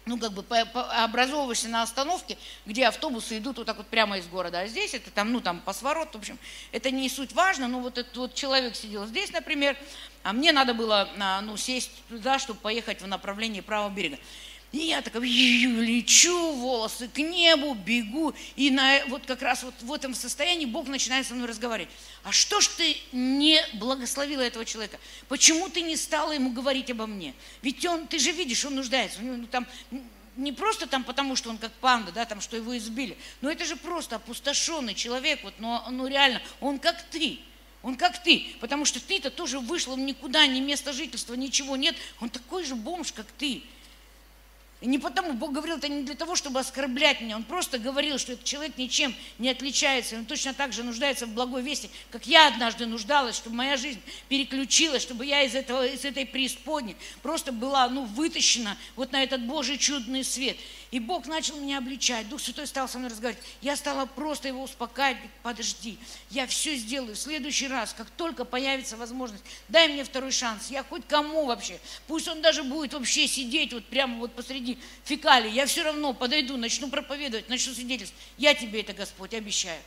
ну, как бы образовываешься на остановке, где автобусы идут вот так вот прямо из города, а здесь это там, ну, там, по свороту, в общем, это не суть важно, но вот этот вот человек сидел здесь, например, а мне надо было, а, ну, сесть туда, чтобы поехать в направлении правого берега. И я такая лечу, волосы к небу, бегу. И на, вот как раз вот в этом состоянии Бог начинает со мной разговаривать. А что ж ты не благословила этого человека? Почему ты не стала ему говорить обо мне? Ведь он, ты же видишь, он нуждается. У него ну, там не просто там потому, что он как панда, да, там, что его избили, но это же просто опустошенный человек, вот, но, ну реально, он как ты. Он как ты, потому что ты-то тоже вышла никуда, ни места жительства, ничего нет. Он такой же бомж, как ты. И не потому, Бог говорил это не для того, чтобы оскорблять меня, Он просто говорил, что этот человек ничем не отличается, он точно так же нуждается в благой вести, как я однажды нуждалась, чтобы моя жизнь переключилась, чтобы я из, этого, из этой преисподней просто была ну, вытащена вот на этот Божий чудный свет. И Бог начал меня обличать, Дух Святой стал со мной разговаривать. Я стала просто его успокаивать, подожди, я все сделаю в следующий раз, как только появится возможность, дай мне второй шанс, я хоть кому вообще, пусть он даже будет вообще сидеть вот прямо вот посреди фекалий, я все равно подойду, начну проповедовать, начну свидетельствовать. Я тебе это, Господь, обещаю.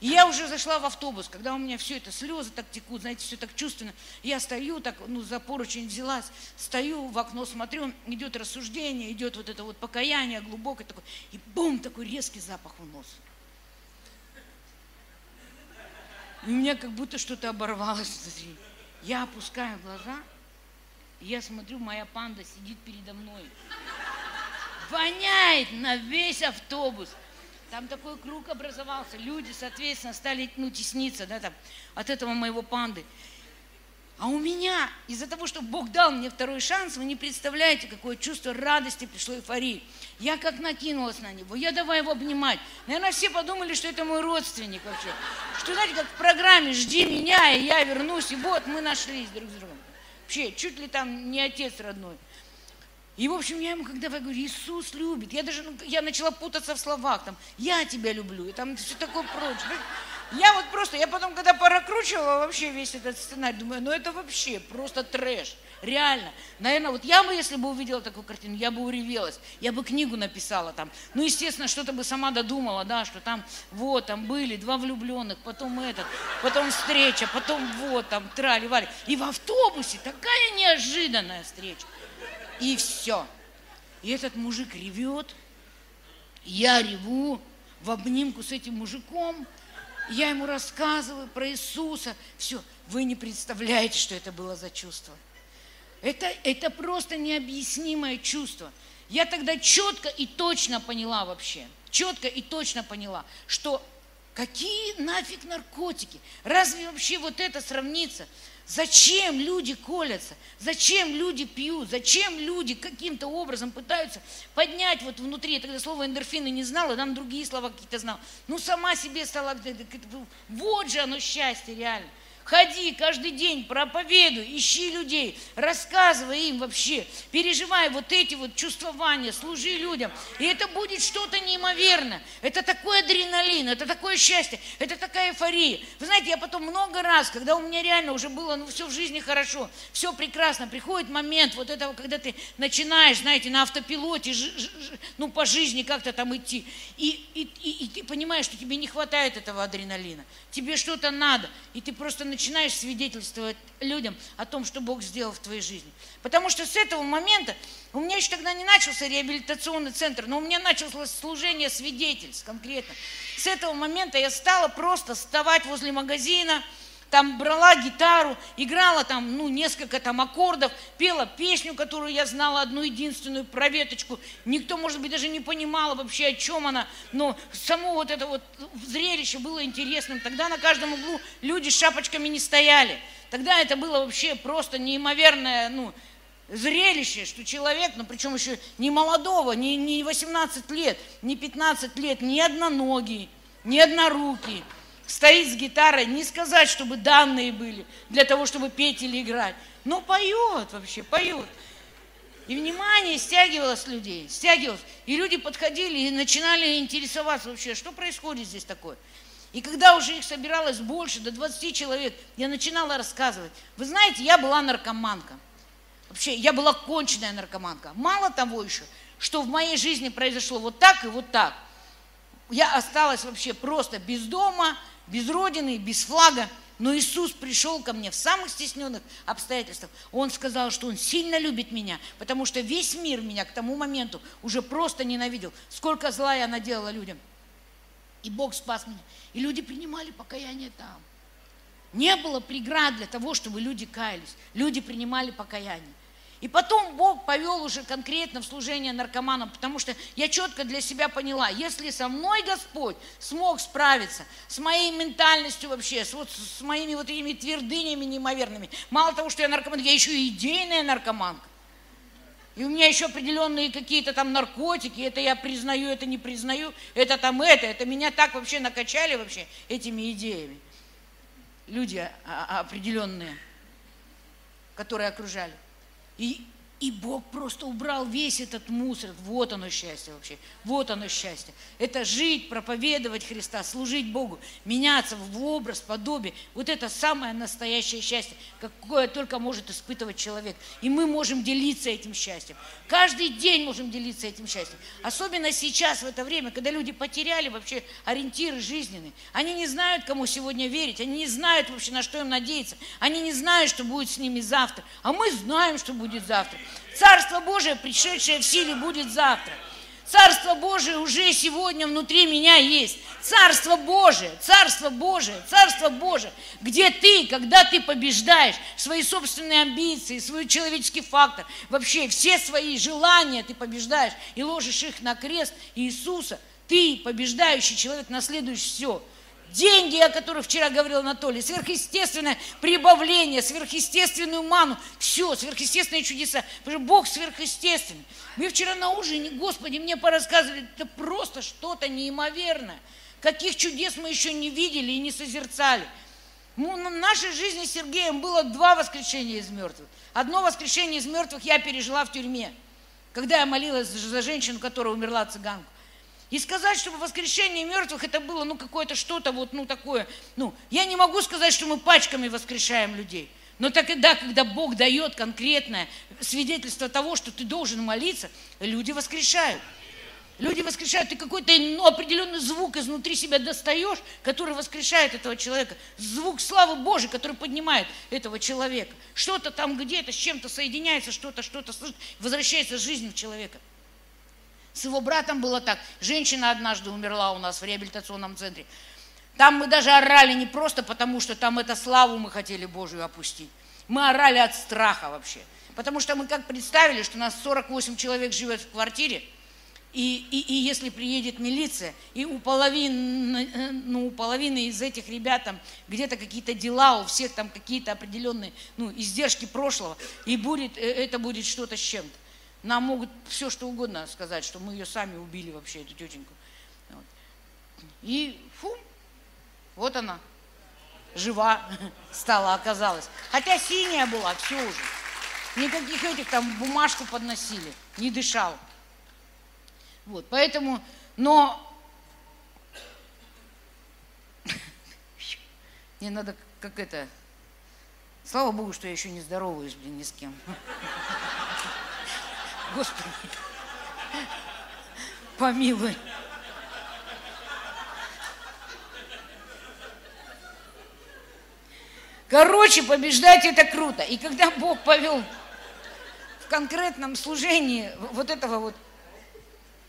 И я уже зашла в автобус, когда у меня все это, слезы так текут, знаете, все так чувственно. Я стою, так, ну, за поручень взялась, стою, в окно смотрю, идет рассуждение, идет вот это вот покаяние глубокое такое, и бум, такой резкий запах в нос. И у меня как будто что-то оборвалось внутри. Я опускаю глаза, и я смотрю, моя панда сидит передо мной. Воняет на весь автобус. Там такой круг образовался. Люди, соответственно, стали ну, тесниться да, там, от этого моего панды. А у меня, из-за того, что Бог дал мне второй шанс, вы не представляете, какое чувство радости пришло эйфории. Я как накинулась на него, я давай его обнимать. Наверное, все подумали, что это мой родственник вообще. Что, знаете, как в программе «Жди меня, и я вернусь», и вот мы нашлись друг с другом. Вообще, чуть ли там не отец родной. И, в общем, я ему когда говорю, Иисус любит, я даже, ну, я начала путаться в словах, там, я тебя люблю, и там все такое прочее. Я вот просто, я потом, когда прокручивала вообще весь этот сценарий, думаю, ну это вообще просто трэш, реально. Наверное, вот я бы, если бы увидела такую картину, я бы уревелась, я бы книгу написала там. Ну, естественно, что-то бы сама додумала, да, что там, вот, там были два влюбленных, потом этот, потом встреча, потом вот, там, трали-вали. И в автобусе такая неожиданная встреча. И все. И этот мужик ревет, я реву в обнимку с этим мужиком, я ему рассказываю про Иисуса. Все, вы не представляете, что это было за чувство. Это, это просто необъяснимое чувство. Я тогда четко и точно поняла вообще, четко и точно поняла, что какие нафиг наркотики? Разве вообще вот это сравнится Зачем люди колятся? Зачем люди пьют? Зачем люди каким-то образом пытаются поднять вот внутри? Я тогда слово эндорфины не знала, там другие слова какие-то знала. Ну, сама себе стала... Вот же оно счастье реально. Ходи каждый день, проповедуй, ищи людей, рассказывай им вообще, переживай вот эти вот чувствования, служи людям. И это будет что-то неимоверное. Это такой адреналин, это такое счастье, это такая эйфория. Вы знаете, я потом много раз, когда у меня реально уже было ну, все в жизни хорошо, все прекрасно, приходит момент вот этого, когда ты начинаешь, знаете, на автопилоте, ну, по жизни как-то там идти, и, и, и, и ты понимаешь, что тебе не хватает этого адреналина, тебе что-то надо, и ты просто начинаешь начинаешь свидетельствовать людям о том, что Бог сделал в твоей жизни. Потому что с этого момента, у меня еще тогда не начался реабилитационный центр, но у меня началось служение свидетельств конкретно. С этого момента я стала просто вставать возле магазина, там брала гитару, играла там, ну, несколько там аккордов, пела песню, которую я знала, одну единственную, про веточку. Никто, может быть, даже не понимал вообще, о чем она, но само вот это вот зрелище было интересным. Тогда на каждом углу люди с шапочками не стояли. Тогда это было вообще просто неимоверное, ну, зрелище, что человек, ну причем еще не молодого, не, не 18 лет, не 15 лет, не одноногий, не однорукий, стоит с гитарой, не сказать, чтобы данные были для того, чтобы петь или играть, но поет вообще, поет. И внимание стягивалось людей, стягивалось. И люди подходили и начинали интересоваться вообще, что происходит здесь такое. И когда уже их собиралось больше, до 20 человек, я начинала рассказывать. Вы знаете, я была наркоманка. Вообще, я была конченная наркоманка. Мало того еще, что в моей жизни произошло вот так и вот так. Я осталась вообще просто без дома, без родины, без флага. Но Иисус пришел ко мне в самых стесненных обстоятельствах. Он сказал, что Он сильно любит меня, потому что весь мир меня к тому моменту уже просто ненавидел. Сколько зла я наделала людям. И Бог спас меня. И люди принимали покаяние там. Не было преград для того, чтобы люди каялись. Люди принимали покаяние. И потом Бог повел уже конкретно в служение наркоманам, потому что я четко для себя поняла, если со мной Господь смог справиться с моей ментальностью вообще, с, вот, с моими вот этими твердынями неимоверными, мало того, что я наркоман, я еще и идейная наркоманка. И у меня еще определенные какие-то там наркотики, это я признаю, это не признаю, это там это, это меня так вообще накачали вообще этими идеями. Люди а, а, определенные, которые окружали. И, и Бог просто убрал весь этот мусор. Вот оно счастье вообще. Вот оно счастье. Это жить, проповедовать Христа, служить Богу, меняться в образ, подобие. Вот это самое настоящее счастье, какое только может испытывать человек. И мы можем делиться этим счастьем. Каждый день можем делиться этим счастьем. Особенно сейчас, в это время, когда люди потеряли вообще ориентиры жизненные. Они не знают, кому сегодня верить. Они не знают вообще, на что им надеяться. Они не знают, что будет с ними завтра. А мы знаем, что будет завтра. Царство Божие, пришедшее в силе, будет завтра. Царство Божие уже сегодня внутри меня есть. Царство Божие, Царство Божие, Царство Божие, где ты, когда ты побеждаешь свои собственные амбиции, свой человеческий фактор, вообще все свои желания ты побеждаешь и ложишь их на крест Иисуса, ты, побеждающий человек, наследуешь все – деньги, о которых вчера говорил Анатолий, сверхъестественное прибавление, сверхъестественную ману, все, сверхъестественные чудеса, потому что Бог сверхъестественный. Мы вчера на ужине, Господи, мне порассказывали, это просто что-то неимоверное. Каких чудес мы еще не видели и не созерцали. Ну, в нашей жизни с Сергеем было два воскрешения из мертвых. Одно воскрешение из мертвых я пережила в тюрьме, когда я молилась за женщину, которая умерла цыганку. И сказать, чтобы воскрешение мертвых это было, ну, какое-то что-то вот, ну, такое, ну, я не могу сказать, что мы пачками воскрешаем людей. Но тогда, когда Бог дает конкретное свидетельство того, что ты должен молиться, люди воскрешают. Люди воскрешают, ты какой-то ну, определенный звук изнутри себя достаешь, который воскрешает этого человека. Звук славы Божьей, который поднимает этого человека. Что-то там где-то с чем-то соединяется, что-то, что-то возвращается жизнь в человека. С его братом было так. Женщина однажды умерла у нас в реабилитационном центре. Там мы даже орали не просто потому, что там это славу мы хотели Божию опустить. Мы орали от страха вообще. Потому что мы как представили, что у нас 48 человек живет в квартире, и, и, и если приедет милиция, и у половины, ну, у половины из этих ребят там где-то какие-то дела, у всех там какие-то определенные ну, издержки прошлого, и будет, э, это будет что-то с чем-то. Нам могут все что угодно сказать, что мы ее сами убили вообще, эту тетеньку. Вот. И фу, вот она, жива <laughs> стала, оказалась. Хотя синяя была, все уже. Никаких этих там бумажку подносили, не дышал. Вот, поэтому, но <laughs> мне надо как это, слава Богу, что я еще не здороваюсь, блин, ни с кем. <laughs> Господи, помилуй. Короче, побеждать это круто. И когда Бог повел в конкретном служении вот этого вот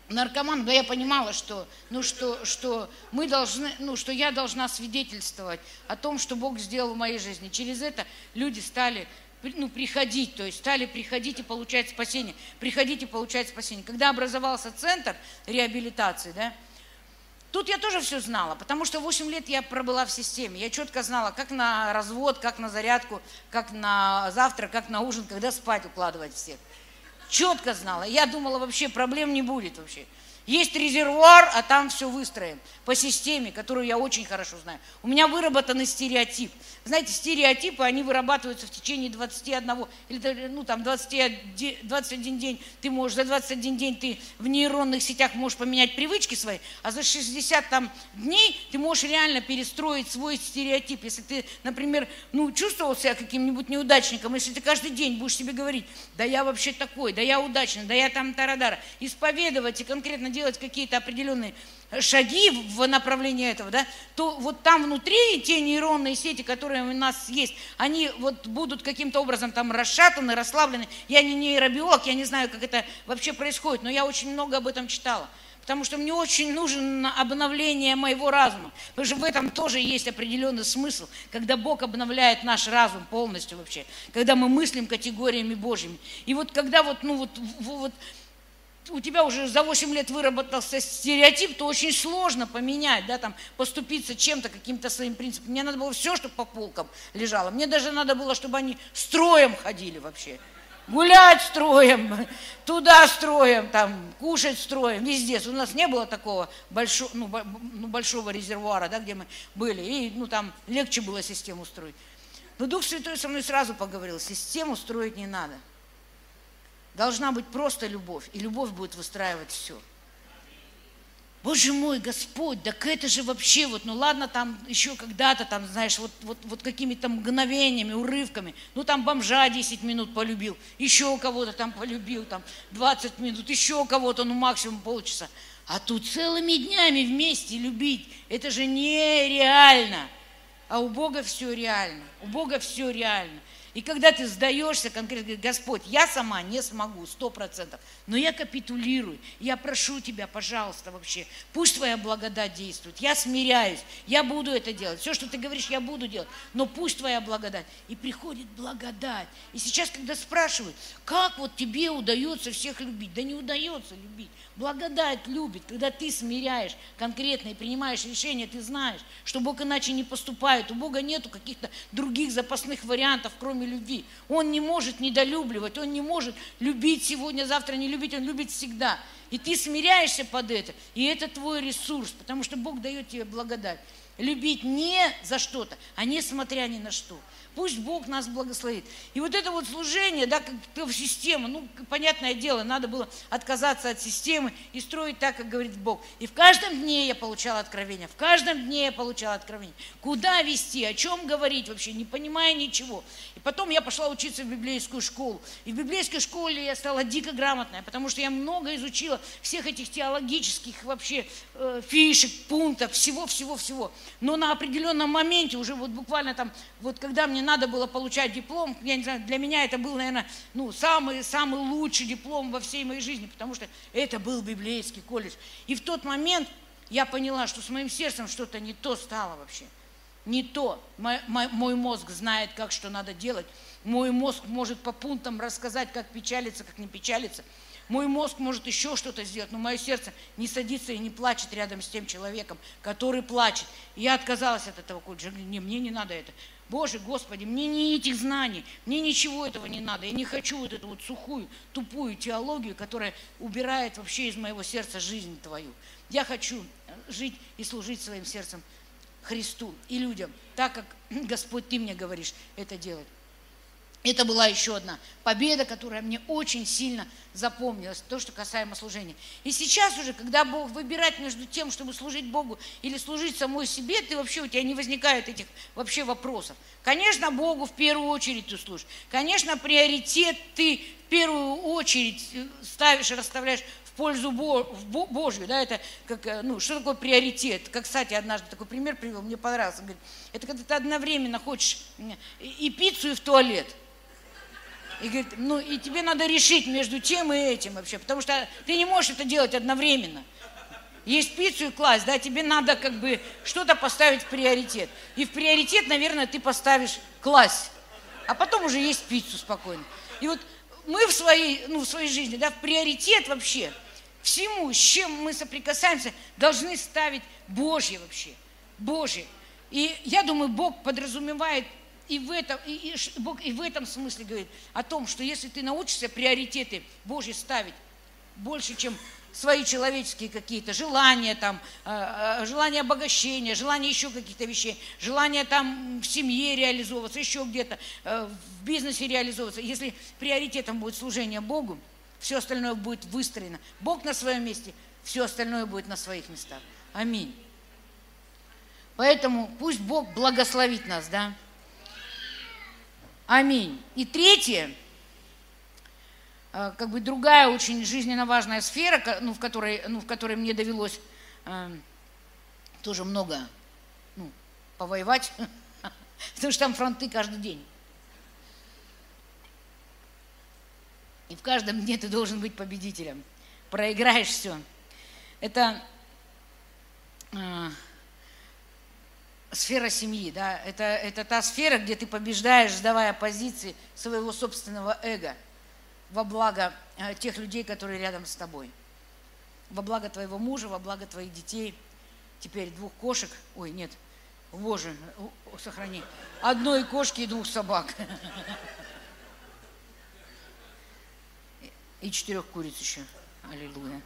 наркомана, да я понимала, что, ну, что, что мы должны, ну, что я должна свидетельствовать о том, что Бог сделал в моей жизни. Через это люди стали ну, приходить, то есть стали приходить и получать спасение, приходить и получать спасение. Когда образовался центр реабилитации, да, тут я тоже все знала, потому что 8 лет я пробыла в системе. Я четко знала, как на развод, как на зарядку, как на завтрак, как на ужин, когда спать укладывать всех. Четко знала. Я думала, вообще проблем не будет вообще. Есть резервуар, а там все выстроено по системе, которую я очень хорошо знаю. У меня выработанный стереотип. Знаете, стереотипы, они вырабатываются в течение 21, или ну, там 21, 21 день. Ты можешь, за 21 день ты в нейронных сетях можешь поменять привычки свои, а за 60 там, дней ты можешь реально перестроить свой стереотип. Если ты, например, ну, чувствовал себя каким-нибудь неудачником, если ты каждый день будешь себе говорить, да я вообще такой, да я удачный, да я там тарадара, исповедовать и конкретно делать какие-то определенные шаги в направлении этого, да, то вот там внутри те нейронные сети, которые у нас есть, они вот будут каким-то образом там расшатаны, расслаблены. Я не нейробиолог, я не знаю, как это вообще происходит, но я очень много об этом читала. Потому что мне очень нужно обновление моего разума. Потому что в этом тоже есть определенный смысл, когда Бог обновляет наш разум полностью вообще. Когда мы мыслим категориями Божьими. И вот когда вот, ну вот, вот у тебя уже за 8 лет выработался стереотип, то очень сложно поменять, да, там, поступиться чем-то, каким-то своим принципом. Мне надо было все, чтобы по полкам лежало. Мне даже надо было, чтобы они строем ходили вообще. Гулять строем, туда строем, там, кушать строем, везде. У нас не было такого большого, ну, ну, большого резервуара, да, где мы были. И ну, там легче было систему строить. Но Дух Святой со мной сразу поговорил, систему строить не надо – Должна быть просто любовь, и любовь будет выстраивать все. Боже мой, Господь, так это же вообще вот, ну ладно, там еще когда-то, там, знаешь, вот, вот, вот какими-то мгновениями, урывками, ну там бомжа 10 минут полюбил, еще кого-то там полюбил, там 20 минут, еще кого-то, ну максимум полчаса. А тут целыми днями вместе любить, это же нереально. А у Бога все реально, у Бога все реально. И когда ты сдаешься конкретно, говорит, Господь, я сама не смогу, сто процентов, но я капитулирую, я прошу тебя, пожалуйста, вообще, пусть твоя благодать действует, я смиряюсь, я буду это делать, все, что ты говоришь, я буду делать, но пусть твоя благодать. И приходит благодать. И сейчас, когда спрашивают, как вот тебе удается всех любить, да не удается любить. Благодать любит, когда ты смиряешь конкретно и принимаешь решение, ты знаешь, что Бог иначе не поступает. У Бога нету каких-то других запасных вариантов, кроме любви. Он не может недолюбливать, Он не может любить сегодня, завтра не любить, Он любит всегда. И ты смиряешься под это, и это твой ресурс, потому что Бог дает тебе благодать. Любить не за что-то, а несмотря ни на что. Пусть Бог нас благословит. И вот это вот служение, да, как в систему, ну, понятное дело, надо было отказаться от системы и строить так, как говорит Бог. И в каждом дне я получала откровение, в каждом дне я получала откровение. Куда вести, о чем говорить вообще, не понимая ничего. И потом я пошла учиться в библейскую школу. И в библейской школе я стала дико грамотная, потому что я много изучила всех этих теологических вообще э, фишек, пунктов, всего-всего-всего. Но на определенном моменте, уже вот буквально там, вот когда мне надо было получать диплом, я не знаю, для меня это был, наверное, ну, самый, самый лучший диплом во всей моей жизни, потому что это был библейский колледж. И в тот момент я поняла, что с моим сердцем что-то не то стало вообще. Не то. Мой, мой мозг знает, как что надо делать. Мой мозг может по пунктам рассказать, как печалиться, как не печалиться. Мой мозг может еще что-то сделать, но мое сердце не садится и не плачет рядом с тем человеком, который плачет. И я отказалась от этого колледжа. Не, мне не надо это. Боже, Господи, мне не этих знаний, мне ничего этого не надо. Я не хочу вот эту вот сухую, тупую теологию, которая убирает вообще из моего сердца жизнь Твою. Я хочу жить и служить своим сердцем Христу и людям, так как, <clears throat> Господь, Ты мне говоришь это делать. Это была еще одна победа, которая мне очень сильно запомнилась, то, что касаемо служения. И сейчас уже, когда Бог выбирает между тем, чтобы служить Богу или служить самой себе, ты вообще, у тебя не возникает этих вообще вопросов. Конечно, Богу в первую очередь ты служишь. Конечно, приоритет ты в первую очередь э, ставишь и расставляешь в пользу Божью, да, это как, э, ну, что такое приоритет? Как, кстати, однажды такой пример привел, мне понравился, говорит, это когда ты одновременно хочешь и пиццу, и в туалет – и говорит, ну и тебе надо решить между тем и этим вообще, потому что ты не можешь это делать одновременно. Есть пиццу и класть, да, тебе надо как бы что-то поставить в приоритет. И в приоритет, наверное, ты поставишь класть, а потом уже есть пиццу спокойно. И вот мы в своей, ну, в своей жизни, да, в приоритет вообще всему, с чем мы соприкасаемся, должны ставить Божье вообще, Божье. И я думаю, Бог подразумевает и в, этом, и, и Бог и в этом смысле говорит о том, что если ты научишься приоритеты Божьи ставить больше, чем свои человеческие какие-то желания, там, э, э, желание обогащения, желание еще каких-то вещей, желание там в семье реализовываться, еще где-то, э, в бизнесе реализовываться. Если приоритетом будет служение Богу, все остальное будет выстроено. Бог на своем месте, все остальное будет на своих местах. Аминь. Поэтому пусть Бог благословит нас, да. Аминь. И третье, э, как бы другая очень жизненно важная сфера, ну, в, которой, ну, в которой мне довелось э, тоже много ну, повоевать, <laughs> потому что там фронты каждый день. И в каждом дне ты должен быть победителем. Проиграешь все. Это э, сфера семьи, да, это, это та сфера, где ты побеждаешь, сдавая позиции своего собственного эго во благо э, тех людей, которые рядом с тобой. Во благо твоего мужа, во благо твоих детей, теперь двух кошек, ой, нет, боже, сохрани, одной кошки и двух собак. <laughs> И четырех куриц еще. Аллилуйя.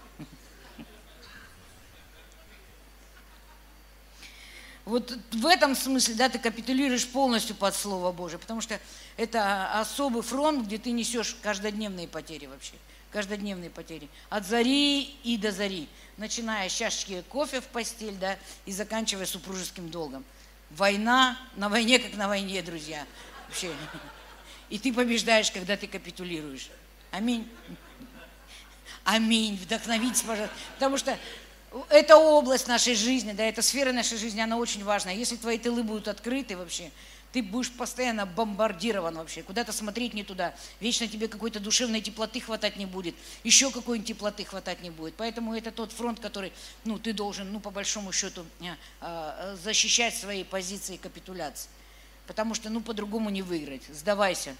Вот в этом смысле, да, ты капитулируешь полностью под Слово Божие, потому что это особый фронт, где ты несешь каждодневные потери вообще, каждодневные потери. От зари и до зари, начиная с чашечки кофе в постель, да, и заканчивая супружеским долгом. Война, на войне как на войне, друзья. Вообще. И ты побеждаешь, когда ты капитулируешь. Аминь. Аминь. Вдохновитесь, пожалуйста. Потому что эта область нашей жизни, да, эта сфера нашей жизни, она очень важна. Если твои тылы будут открыты вообще, ты будешь постоянно бомбардирован вообще, куда-то смотреть не туда, вечно тебе какой-то душевной теплоты хватать не будет, еще какой-нибудь теплоты хватать не будет. Поэтому это тот фронт, который, ну, ты должен, ну, по большому счету, э, э, защищать свои позиции капитуляции. Потому что, ну, по-другому не выиграть. Сдавайся.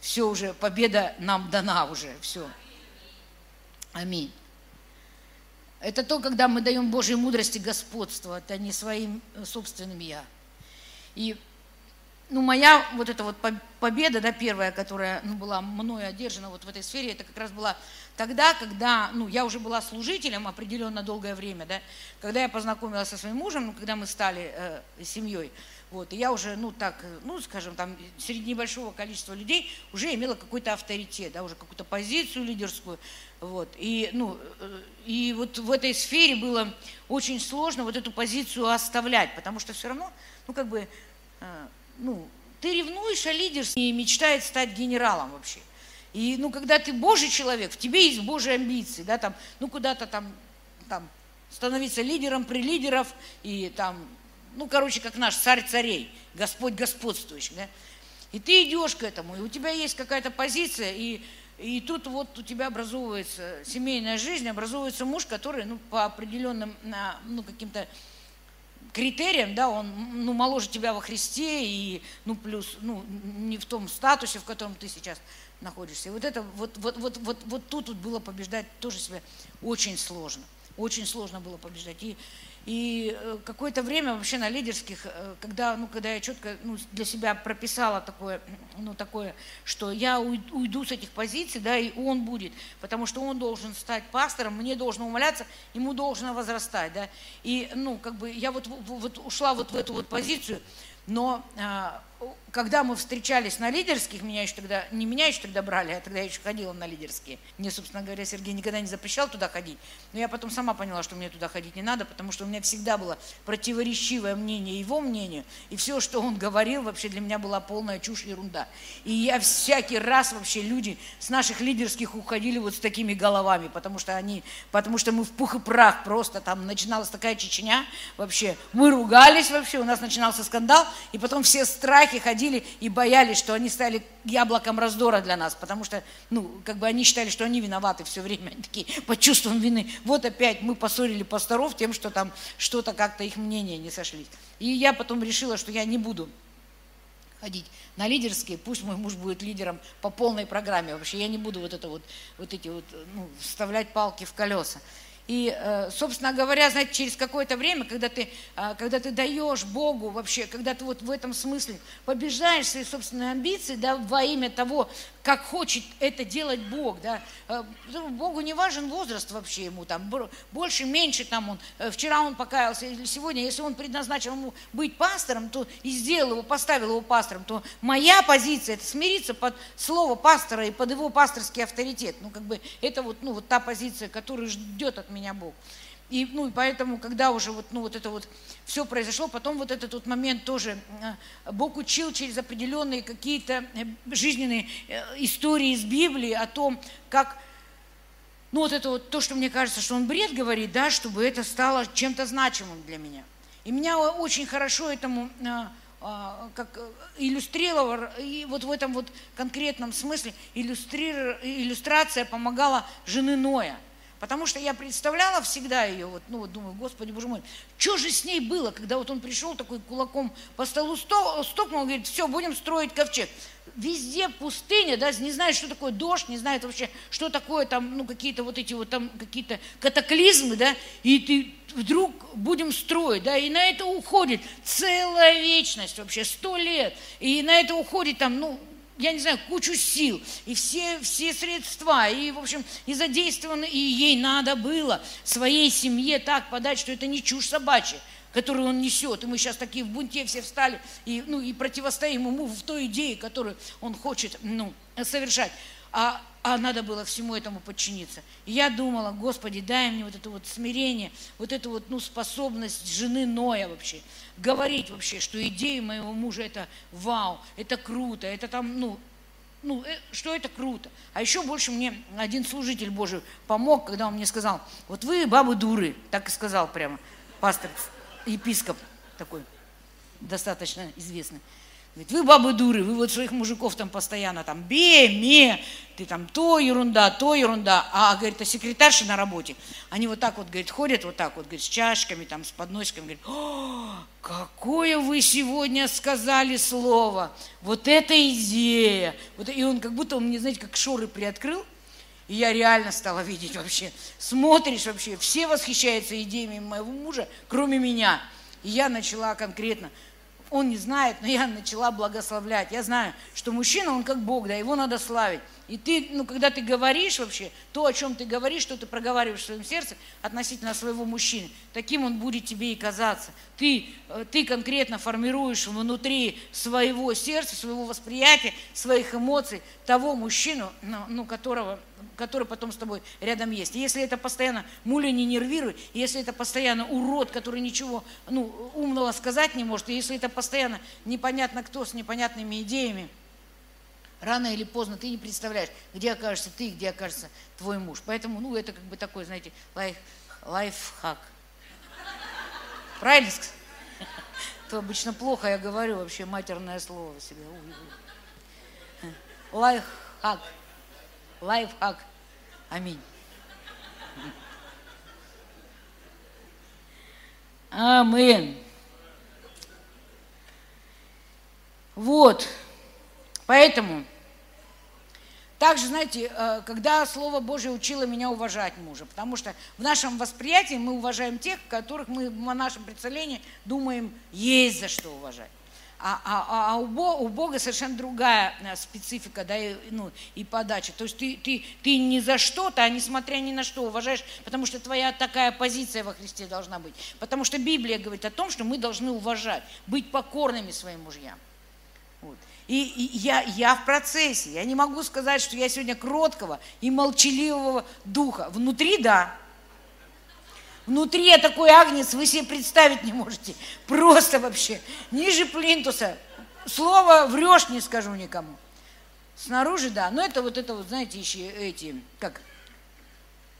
Все уже, победа нам дана уже, все. Аминь. Это то, когда мы даем Божьей мудрости господство, это не своим э, собственным «я». И ну, моя вот эта вот победа, да, первая, которая ну, была мною одержана вот в этой сфере, это как раз была тогда, когда, ну, я уже была служителем определенно долгое время, да, когда я познакомилась со своим мужем, ну, когда мы стали э, семьей, вот, и я уже, ну, так, ну, скажем, там, среди небольшого количества людей уже имела какой-то авторитет, да, уже какую-то позицию лидерскую, вот, и, ну, э, и вот в этой сфере было очень сложно вот эту позицию оставлять, потому что все равно, ну, как бы, э, ну, ты ревнуешь о лидерстве и мечтает стать генералом вообще. И, ну, когда ты Божий человек, в тебе есть Божьи амбиции, да, там, ну, куда-то там, там, становиться лидером при лидеров и там, ну, короче, как наш царь царей, Господь господствующий, да. И ты идешь к этому, и у тебя есть какая-то позиция, и, и тут вот у тебя образовывается семейная жизнь, образовывается муж, который, ну, по определенным, ну, каким-то критериям, да, он ну, моложе тебя во Христе и ну, плюс ну, не в том статусе, в котором ты сейчас находишься. И вот это вот, вот, вот, вот, вот тут вот было побеждать тоже себе очень сложно. Очень сложно было побеждать. И, и э, какое-то время вообще на лидерских, э, когда, ну, когда я четко ну, для себя прописала такое, ну, такое, что я уйду с этих позиций, да, и он будет, потому что он должен стать пастором, мне должно умоляться, ему должно возрастать, да. И, ну, как бы я вот, вот ушла вот в эту вот позицию, но а, когда мы встречались на лидерских, меня еще тогда, не меня еще тогда брали, а тогда я еще ходила на лидерские. Мне, собственно говоря, Сергей никогда не запрещал туда ходить. Но я потом сама поняла, что мне туда ходить не надо, потому что у меня всегда было противоречивое мнение его мнению. И все, что он говорил, вообще для меня была полная чушь и ерунда. И я всякий раз вообще люди с наших лидерских уходили вот с такими головами, потому что они, потому что мы в пух и прах просто, там начиналась такая Чечня вообще. Мы ругались вообще, у нас начинался скандал, и потом все страхи ходили ходили и боялись, что они стали яблоком раздора для нас, потому что, ну, как бы они считали, что они виноваты все время, они такие, под чувством вины. Вот опять мы поссорили пасторов тем, что там что-то как-то их мнения не сошлись. И я потом решила, что я не буду ходить на лидерские, пусть мой муж будет лидером по полной программе. Вообще я не буду вот это вот, вот эти вот, ну, вставлять палки в колеса. И, э, собственно говоря, знаете, через какое-то время, когда ты, э, когда ты даешь Богу вообще, когда ты вот в этом смысле побеждаешь свои собственные амбиции, да, во имя того, как хочет это делать Бог, да, э, Богу не важен возраст вообще ему, там, больше, меньше там он, вчера он покаялся, или сегодня, если он предназначил ему быть пастором, то и сделал его, поставил его пастором, то моя позиция – это смириться под слово пастора и под его пасторский авторитет, ну, как бы, это вот, ну, вот та позиция, которую ждет от меня Бог. И, ну, и поэтому, когда уже вот, ну, вот это вот все произошло, потом вот этот вот момент тоже, э, Бог учил через определенные какие-то э, жизненные истории из Библии о том, как ну вот это вот то, что мне кажется, что он бред говорит, да, чтобы это стало чем-то значимым для меня. И меня очень хорошо этому как э, иллюстрировал, и вот в этом вот конкретном смысле иллюстрация помогала жены Ноя. Потому что я представляла всегда ее, вот, ну вот думаю, Господи, Боже мой, что же с ней было, когда вот он пришел такой кулаком по столу стукнул, говорит, все, будем строить ковчег. Везде пустыня, да, не знает, что такое дождь, не знает вообще, что такое там, ну, какие-то вот эти вот там, какие-то катаклизмы, да, и ты вдруг будем строить, да, и на это уходит целая вечность, вообще сто лет, и на это уходит там, ну, я не знаю, кучу сил, и все, все средства, и, в общем, и задействованы, и ей надо было своей семье так подать, что это не чушь собачья, которую он несет. И мы сейчас такие в бунте все встали, и, ну, и противостоим ему в той идее, которую он хочет ну, совершать. А а надо было всему этому подчиниться. И я думала, Господи, дай мне вот это вот смирение, вот эту вот ну, способность жены Ноя вообще, говорить вообще, что идеи моего мужа это вау, это круто, это там, ну, ну, э, что это круто. А еще больше мне один служитель Божий помог, когда он мне сказал, вот вы бабы дуры, так и сказал прямо, пастор, епископ такой, достаточно известный. Говорит, вы бабы дуры, вы вот своих мужиков там постоянно там бе, ме, ты там то ерунда, то ерунда. А, говорит, а секретарши на работе, они вот так вот, говорит, ходят вот так вот, говорит, с чашками, там, с подносиками, говорит, какое вы сегодня сказали слово, вот эта идея. Вот, и он как будто, он мне, знаете, как шоры приоткрыл, и я реально стала видеть вообще, смотришь вообще, все восхищаются идеями моего мужа, кроме меня. И я начала конкретно, он не знает, но я начала благословлять. Я знаю, что мужчина, он как Бог, да, его надо славить. И ты, ну, когда ты говоришь вообще, то, о чем ты говоришь, что ты проговариваешь в своем сердце относительно своего мужчины, таким он будет тебе и казаться. Ты, э, ты конкретно формируешь внутри своего сердца, своего восприятия, своих эмоций того мужчину, ну, ну которого, который потом с тобой рядом есть. И если это постоянно муля не нервирует, если это постоянно урод, который ничего ну, умного сказать не может, и если это постоянно непонятно кто с непонятными идеями – рано или поздно ты не представляешь, где окажешься ты, где окажется твой муж. Поэтому, ну, это как бы такой, знаете, лайф, лайфхак. Правильно? <laughs> То обычно плохо я говорю вообще матерное слово себе. Лайфхак. Лайфхак. Аминь. Амин. Вот. Поэтому также, знаете, э, когда Слово Божье учило меня уважать мужа, потому что в нашем восприятии мы уважаем тех, которых мы в нашем представлении думаем, есть за что уважать. А, а, а, а у, Бога, у Бога совершенно другая э, специфика да, и, ну, и подача. То есть ты, ты, ты не за что-то, а несмотря ни на что уважаешь, потому что твоя такая позиция во Христе должна быть. Потому что Библия говорит о том, что мы должны уважать, быть покорными своим мужьям. Вот. И, и я, я в процессе. Я не могу сказать, что я сегодня кроткого и молчаливого духа. Внутри – да. Внутри я такой агнец, вы себе представить не можете. Просто вообще. Ниже плинтуса. Слово врешь не скажу никому. Снаружи, да. Но это вот это вот, знаете, еще эти, как,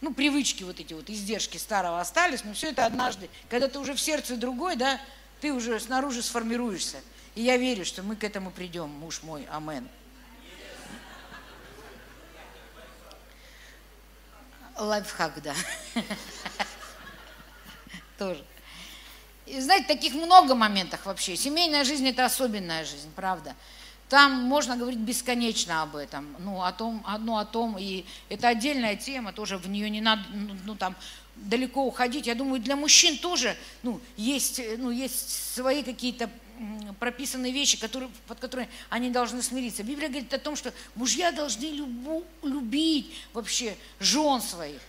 ну, привычки вот эти вот, издержки старого остались, но все это однажды, когда ты уже в сердце другой, да, ты уже снаружи сформируешься. И я верю, что мы к этому придем, муж мой. Амен. Лайфхак, да. <laughs> Тоже. И знаете, таких много моментов вообще. Семейная жизнь – это особенная жизнь, правда. Там можно говорить бесконечно об этом, ну, о том, одно о том, и это отдельная тема, тоже в нее не надо, ну, там, далеко уходить. Я думаю, для мужчин тоже, ну, есть, ну, есть свои какие-то прописаны вещи, которые, под которые они должны смириться. Библия говорит о том, что мужья должны любу, любить вообще жен своих.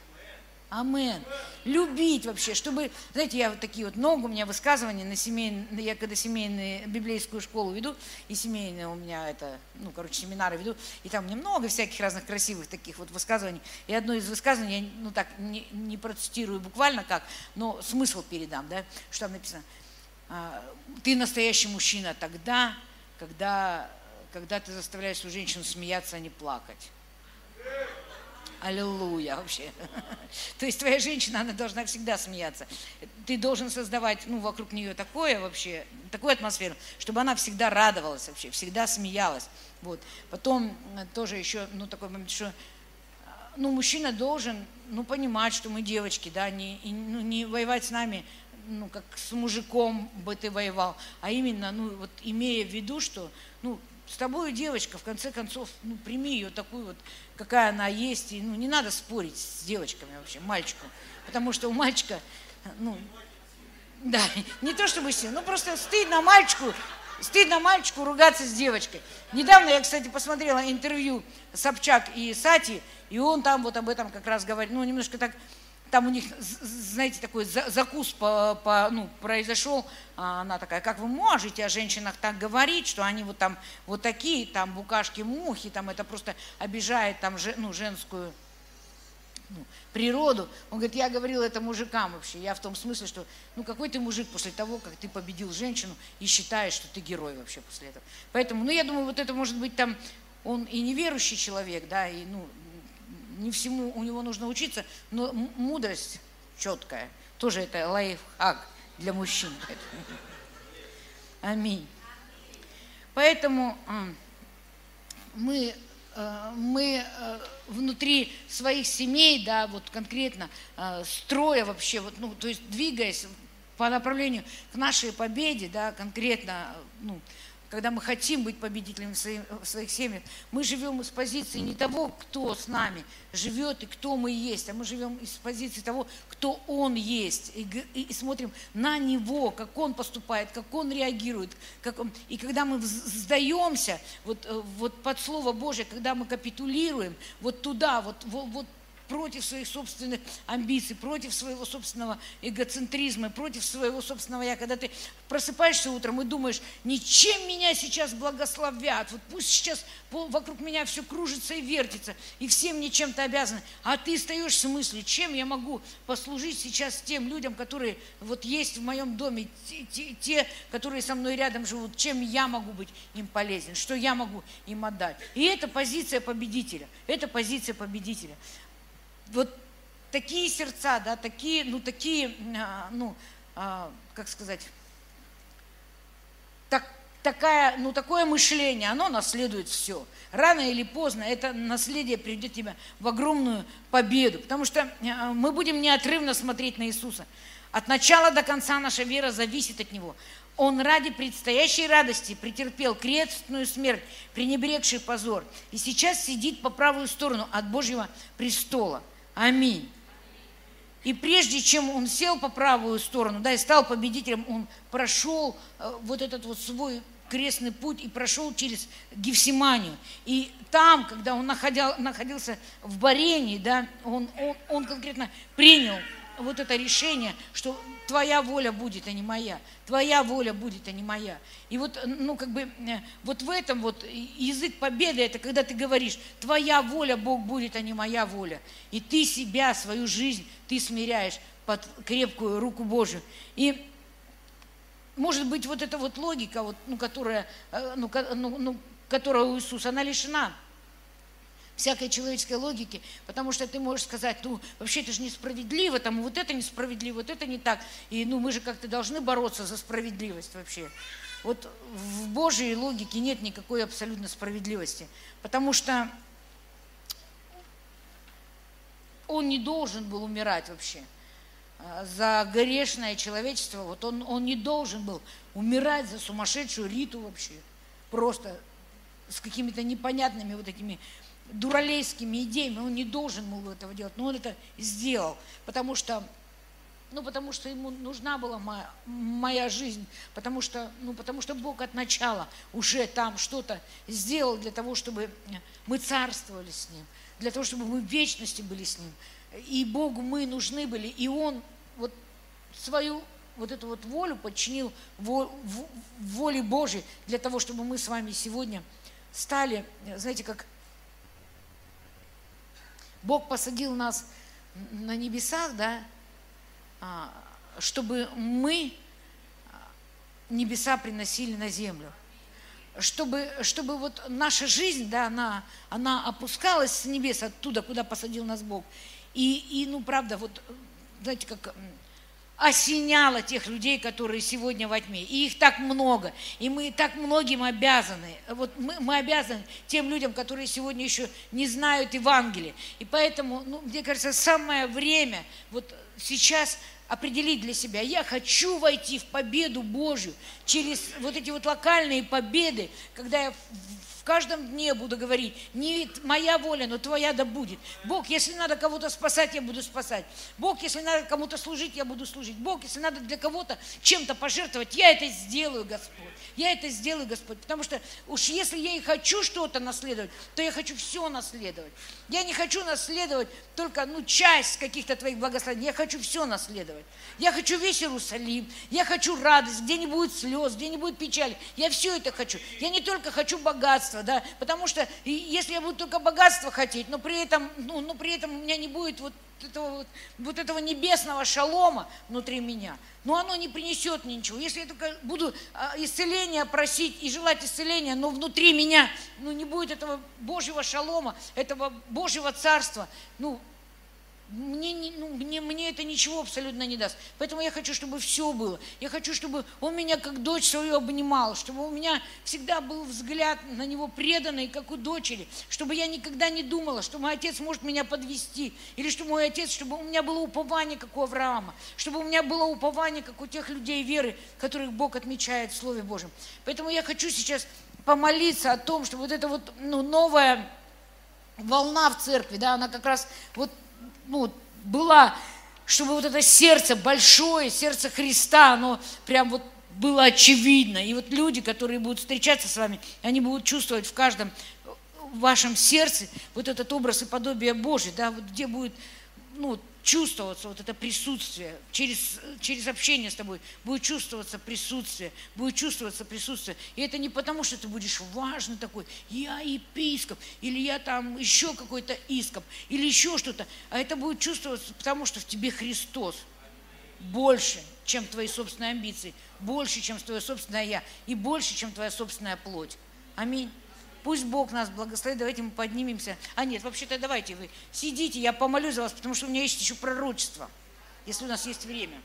Амен. Любить вообще, чтобы, знаете, я вот такие вот много у меня высказывания на семейные, я когда семейную библейскую школу веду, и семейные у меня это, ну, короче, семинары веду, и там мне много всяких разных красивых таких вот высказываний. И одно из высказываний, я, ну, так, не, не процитирую буквально как, но смысл передам, да, что там написано. «А, ты настоящий мужчина тогда, когда, когда ты заставляешь свою женщину смеяться, а не плакать. Аллилуйя вообще. <laughs> То есть твоя женщина, она должна всегда смеяться. Ты должен создавать ну, вокруг нее такое вообще, такую атмосферу, чтобы она всегда радовалась вообще, всегда смеялась. Вот. Потом э, тоже еще, ну, такой момент, что э, ну, мужчина должен, ну, понимать, что мы девочки, да, не, и, ну, не воевать с нами, ну, как с мужиком бы ты воевал, а именно, ну, вот имея в виду, что, ну, с тобой девочка, в конце концов, ну, прими ее такую вот, какая она есть, и, ну, не надо спорить с девочками вообще, мальчику, потому что у мальчика, ну, да, <laughs> не то чтобы сильно, ну, просто стыдно мальчику, стыдно мальчику ругаться с девочкой. Недавно я, кстати, посмотрела интервью Собчак и Сати, и он там вот об этом как раз говорит, ну, немножко так там у них, знаете, такой закус по, по, ну, произошел, а она такая, как вы можете о женщинах так говорить, что они вот там вот такие, там букашки, мухи, там это просто обижает там ну, женскую ну, природу. Он говорит, я говорил это мужикам вообще, я в том смысле, что ну какой ты мужик после того, как ты победил женщину и считаешь, что ты герой вообще после этого. Поэтому, ну я думаю, вот это может быть там, он и неверующий человек, да, и ну не всему у него нужно учиться, но мудрость четкая, тоже это лайфхак для мужчин. Аминь. Поэтому мы, э, мы э, внутри своих семей, да, вот конкретно э, строя вообще, вот, ну, то есть двигаясь по направлению к нашей победе, да, конкретно, ну, когда мы хотим быть победителями в, своих, в своих семьях, мы живем из позиции не того, кто с нами живет и кто мы есть, а мы живем из позиции того, кто Он есть, и, и, и смотрим на Него, как Он поступает, как Он реагирует. Как он, и когда мы сдаемся вот, э, вот под Слово Божье, когда мы капитулируем, вот туда, вот, вот, вот против своих собственных амбиций, против своего собственного эгоцентризма, против своего собственного я. Когда ты просыпаешься утром и думаешь, ничем меня сейчас благословят, вот пусть сейчас вокруг меня все кружится и вертится, и все мне чем-то обязаны, а ты стоишь с мыслью, чем я могу послужить сейчас тем людям, которые вот есть в моем доме, те, те, те которые со мной рядом живут, чем я могу быть им полезен, что я могу им отдать. И это позиция победителя, это позиция победителя вот такие сердца, да, такие, ну, такие, а, ну, а, как сказать, так, такая, ну, такое мышление, оно наследует все. Рано или поздно это наследие приведет тебя в огромную победу, потому что а, мы будем неотрывно смотреть на Иисуса. От начала до конца наша вера зависит от Него. Он ради предстоящей радости претерпел крестную смерть, пренебрегший позор, и сейчас сидит по правую сторону от Божьего престола – Аминь. И прежде чем он сел по правую сторону, да, и стал победителем, он прошел э, вот этот вот свой крестный путь и прошел через Гефсиманию. И там, когда он находил, находился в Барении, да, он, он, он конкретно принял вот это решение, что твоя воля будет, а не моя. Твоя воля будет, а не моя. И вот, ну, как бы, э, вот в этом вот язык победы, это когда ты говоришь, твоя воля, Бог будет, а не моя воля. И ты себя, свою жизнь, ты смиряешь под крепкую руку Божию. И может быть, вот эта вот логика, вот, ну, которая, э, ну, ну, ну, которая у Иисуса, она лишена всякой человеческой логики, потому что ты можешь сказать, ну, вообще это же несправедливо, там, вот это несправедливо, вот это не так, и, ну, мы же как-то должны бороться за справедливость вообще. Вот в Божьей логике нет никакой абсолютно справедливости, потому что он не должен был умирать вообще. А, за грешное человечество, вот он, он не должен был умирать за сумасшедшую Риту вообще, просто с какими-то непонятными вот этими дуралейскими идеями, он не должен был этого делать, но он это сделал, потому что, ну, потому что ему нужна была моя, моя жизнь, потому что, ну, потому что Бог от начала уже там что-то сделал для того, чтобы мы царствовали с Ним, для того, чтобы мы в вечности были с Ним. и Богу мы нужны были, и Он вот свою вот эту вот волю подчинил воле Божьей для того, чтобы мы с вами сегодня стали, знаете, как Бог посадил нас на небесах, да, а, чтобы мы небеса приносили на землю. Чтобы, чтобы вот наша жизнь, да, она, она опускалась с небес оттуда, куда посадил нас Бог. И, и ну, правда, вот, знаете, как осеняло тех людей, которые сегодня во тьме. И их так много. И мы так многим обязаны. Вот мы, мы обязаны тем людям, которые сегодня еще не знают Евангелия. И поэтому, ну, мне кажется, самое время вот сейчас определить для себя, я хочу войти в победу Божью через вот эти вот локальные победы, когда я каждом дне буду говорить, не моя воля, но твоя да будет. Бог, если надо кого-то спасать, я буду спасать. Бог, если надо кому-то служить, я буду служить. Бог, если надо для кого-то чем-то пожертвовать, я это сделаю, Господь. Я это сделаю, Господь. Потому что уж если я и хочу что-то наследовать, то я хочу все наследовать. Я не хочу наследовать только ну, часть каких-то твоих благословений. Я хочу все наследовать. Я хочу весь Иерусалим. Я хочу радость, где не будет слез, где не будет печали. Я все это хочу. Я не только хочу богатство, богатство, да, потому что если я буду только богатство хотеть, но при этом, ну, но при этом у меня не будет вот этого, вот, вот этого небесного шалома внутри меня, но оно не принесет мне ничего. Если я только буду а, исцеления просить и желать исцеления, но внутри меня ну, не будет этого Божьего шалома, этого Божьего царства, ну, мне, ну, мне, мне это ничего абсолютно не даст. Поэтому я хочу, чтобы все было. Я хочу, чтобы он меня как дочь свою обнимал, чтобы у меня всегда был взгляд на него преданный, как у дочери, чтобы я никогда не думала, что мой отец может меня подвести, или что мой отец, чтобы у меня было упование, как у Авраама, чтобы у меня было упование, как у тех людей веры, которых Бог отмечает в Слове Божьем. Поэтому я хочу сейчас помолиться о том, что вот эта вот ну, новая волна в церкви, да, она как раз вот ну, была, чтобы вот это сердце большое, сердце Христа, оно прям вот было очевидно. И вот люди, которые будут встречаться с вами, они будут чувствовать в каждом вашем сердце вот этот образ и подобие Божие, да, вот где будет, ну, чувствоваться вот это присутствие, через, через общение с тобой будет чувствоваться присутствие, будет чувствоваться присутствие. И это не потому, что ты будешь важный такой, я епископ, или я там еще какой-то ископ, или еще что-то, а это будет чувствоваться, потому что в тебе Христос больше, чем твои собственные амбиции, больше, чем твое собственное я, и больше, чем твоя собственная плоть. Аминь. Пусть Бог нас благословит, давайте мы поднимемся. А нет, вообще-то давайте вы сидите, я помолюсь за вас, потому что у меня есть еще пророчество, если у нас есть время.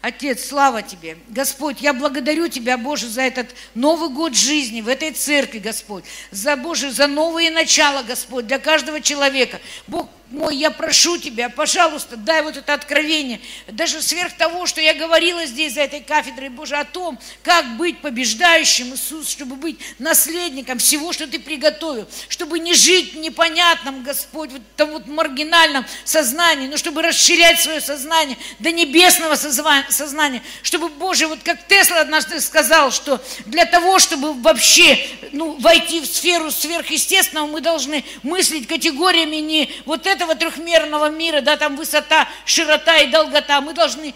Отец, слава Тебе. Господь, я благодарю Тебя, Боже, за этот Новый год жизни в этой церкви, Господь. За, Боже, за новые начала, Господь, для каждого человека. Бог, мой, я прошу Тебя, пожалуйста, дай вот это откровение, даже сверх того, что я говорила здесь за этой кафедрой, Боже, о том, как быть побеждающим, Иисус, чтобы быть наследником всего, что Ты приготовил, чтобы не жить в непонятном, Господь, вот этом вот маргинальном сознании, но чтобы расширять свое сознание до небесного сознания, чтобы, Боже, вот как Тесла однажды сказал, что для того, чтобы вообще ну, войти в сферу сверхъестественного, мы должны мыслить категориями не вот это этого трехмерного мира, да, там высота, широта и долгота. Мы должны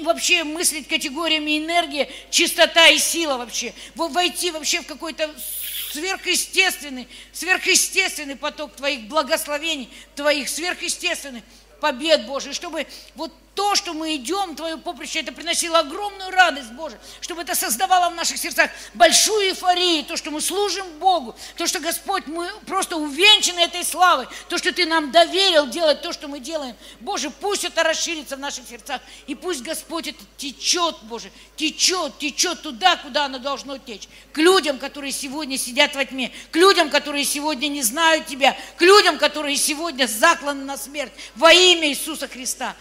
вообще мыслить категориями энергии, чистота и сила вообще. Войти вообще в какой-то сверхъестественный, сверхъестественный поток Твоих благословений, Твоих сверхъестественных побед Божий, чтобы вот то, что мы идем, Твое поприще, это приносило огромную радость, Боже, чтобы это создавало в наших сердцах большую эйфорию, то, что мы служим Богу, то, что, Господь, мы просто увенчаны этой славой, то, что Ты нам доверил делать то, что мы делаем. Боже, пусть это расширится в наших сердцах, и пусть, Господь, это течет, Боже, течет, течет туда, куда оно должно течь. К людям, которые сегодня сидят во тьме, к людям, которые сегодня не знают Тебя, к людям, которые сегодня закланы на смерть во имя Иисуса Христа.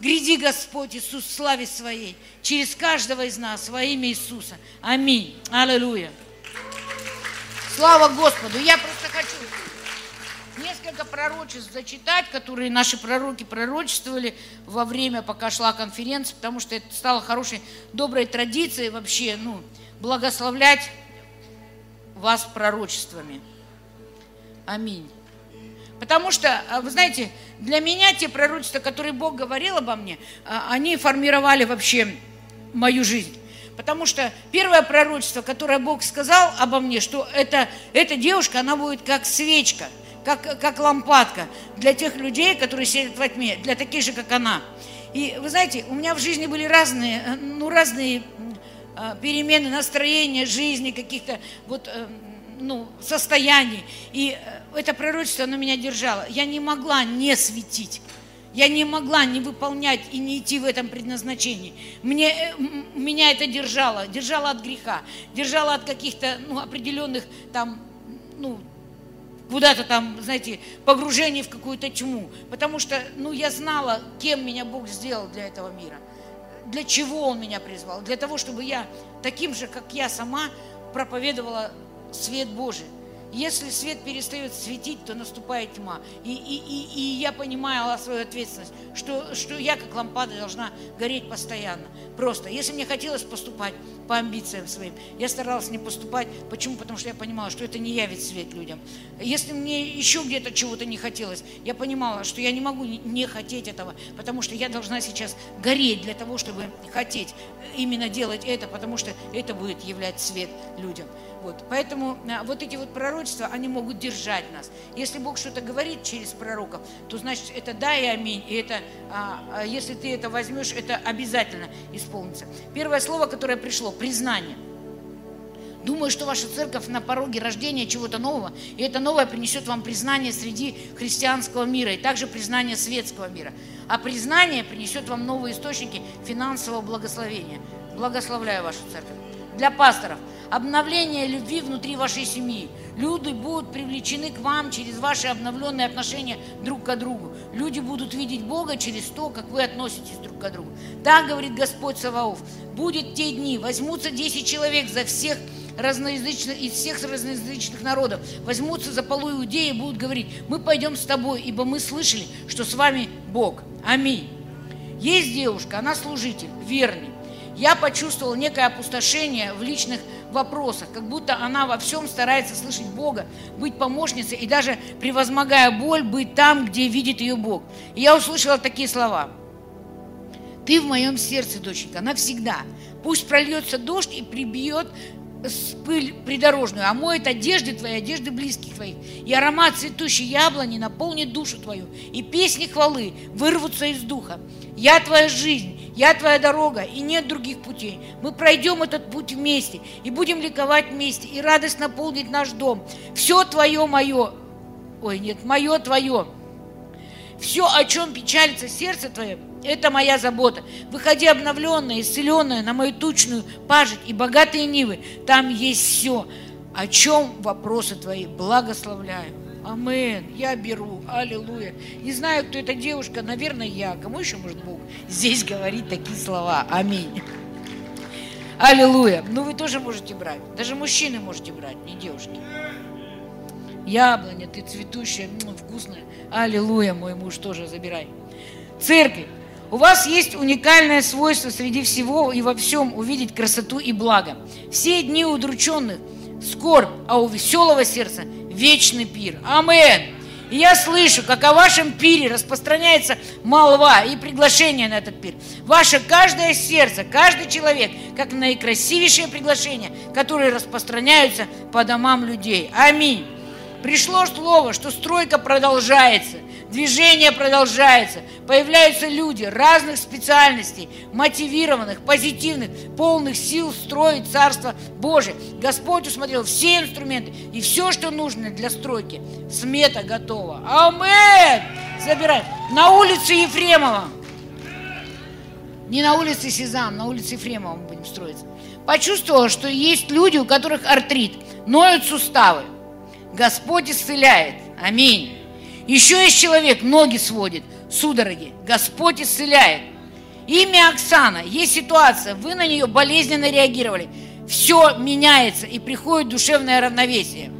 Гряди, Господь Иисус, в славе Своей, через каждого из нас, во имя Иисуса. Аминь. Аллилуйя. Слава Господу. Я просто хочу несколько пророчеств зачитать, которые наши пророки пророчествовали во время, пока шла конференция, потому что это стало хорошей, доброй традицией вообще, ну, благословлять вас пророчествами. Аминь. Потому что, а, вы знаете, для меня те пророчества, которые Бог говорил обо мне, а, они формировали вообще мою жизнь. Потому что первое пророчество, которое Бог сказал обо мне, что это, эта девушка, она будет как свечка, как, как лампадка для тех людей, которые сидят во тьме, для таких же, как она. И вы знаете, у меня в жизни были разные, э, ну, разные э, перемены настроения жизни, каких-то вот, э, ну, состояний. И это пророчество, оно меня держало. Я не могла не светить. Я не могла не выполнять и не идти в этом предназначении. Мне, э, меня это держало, держало от греха, держало от каких-то ну, определенных там, ну, куда-то там, знаете, погружений в какую-то тьму. Потому что, ну, я знала, кем меня Бог сделал для этого мира. Для чего Он меня призвал? Для того, чтобы я таким же, как я сама, проповедовала свет Божий. Если свет перестает светить, то наступает тьма. И, и, и, и я понимаю свою ответственность, что, что я как лампада должна гореть постоянно. Просто. Если мне хотелось поступать по амбициям своим, я старалась не поступать. Почему? Потому что я понимала, что это не явит свет людям. Если мне еще где-то чего-то не хотелось, я понимала, что я не могу не хотеть этого, потому что я должна сейчас гореть для того, чтобы хотеть именно делать это, потому что это будет являть свет людям. Вот. Поэтому а, вот эти вот пророчества, они могут держать нас. Если Бог что-то говорит через пророков, то значит это да и аминь. И это, а, а, если ты это возьмешь, это обязательно исполнится. Первое слово, которое пришло, признание. Думаю, что ваша церковь на пороге рождения чего-то нового, и это новое принесет вам признание среди христианского мира, и также признание светского мира. А признание принесет вам новые источники финансового благословения. Благословляю вашу церковь. Для пасторов – обновление любви внутри вашей семьи. Люди будут привлечены к вам через ваши обновленные отношения друг к другу. Люди будут видеть Бога через то, как вы относитесь друг к другу. Так говорит Господь Саваоф. Будет те дни, возьмутся 10 человек за всех разноязычных, из всех разноязычных народов, возьмутся за полу иудеи и будут говорить, мы пойдем с тобой, ибо мы слышали, что с вами Бог. Аминь. Есть девушка, она служитель, верный. Я почувствовал некое опустошение в личных вопросах, как будто она во всем старается слышать Бога, быть помощницей и даже превозмогая боль, быть там, где видит ее Бог. И я услышала такие слова. Ты в моем сердце, доченька, навсегда. Пусть прольется дождь и прибьет пыль придорожную, а моет одежды твои, одежды близких твоих. И аромат цветущей яблони наполнит душу твою, и песни хвалы вырвутся из духа. Я твоя жизнь, я твоя дорога, и нет других путей. Мы пройдем этот путь вместе, и будем ликовать вместе, и радость наполнит наш дом. Все твое мое, ой, нет, мое твое. Все, о чем печалится сердце твое, это моя забота. Выходи обновленная, исцеленная на мою тучную пажить и богатые нивы. Там есть все. О чем вопросы твои? Благословляю. Амен. Я беру. Аллилуйя. Не знаю, кто эта девушка. Наверное, я. Кому еще может Бог здесь говорить такие слова? Аминь. Аллилуйя. Ну, вы тоже можете брать. Даже мужчины можете брать, не девушки. Яблоня, ты цветущая, вкусная. Аллилуйя, мой муж тоже забирай. Церковь. У вас есть уникальное свойство среди всего и во всем увидеть красоту и благо. Все дни удрученных – скорбь, а у веселого сердца – вечный пир. Амен. И я слышу, как о вашем пире распространяется молва и приглашение на этот пир. Ваше каждое сердце, каждый человек, как наикрасивейшее приглашение, которые распространяются по домам людей. Аминь. Пришло слово, что стройка продолжается. Движение продолжается. Появляются люди разных специальностей, мотивированных, позитивных, полных сил строить Царство Божие. Господь усмотрел все инструменты и все, что нужно для стройки. Смета готова. Амен! Забираем. На улице Ефремова. Не на улице Сезам, на улице Ефремова мы будем строиться. Почувствовала, что есть люди, у которых артрит, ноют суставы. Господь исцеляет. Аминь. Еще есть человек, ноги сводит, судороги. Господь исцеляет. Имя Оксана. Есть ситуация, вы на нее болезненно реагировали. Все меняется и приходит душевное равновесие.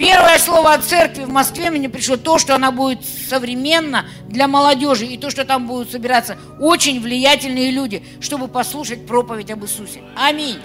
Первое слово от церкви в Москве мне пришло то, что она будет современна для молодежи, и то, что там будут собираться очень влиятельные люди, чтобы послушать проповедь об Иисусе. Аминь.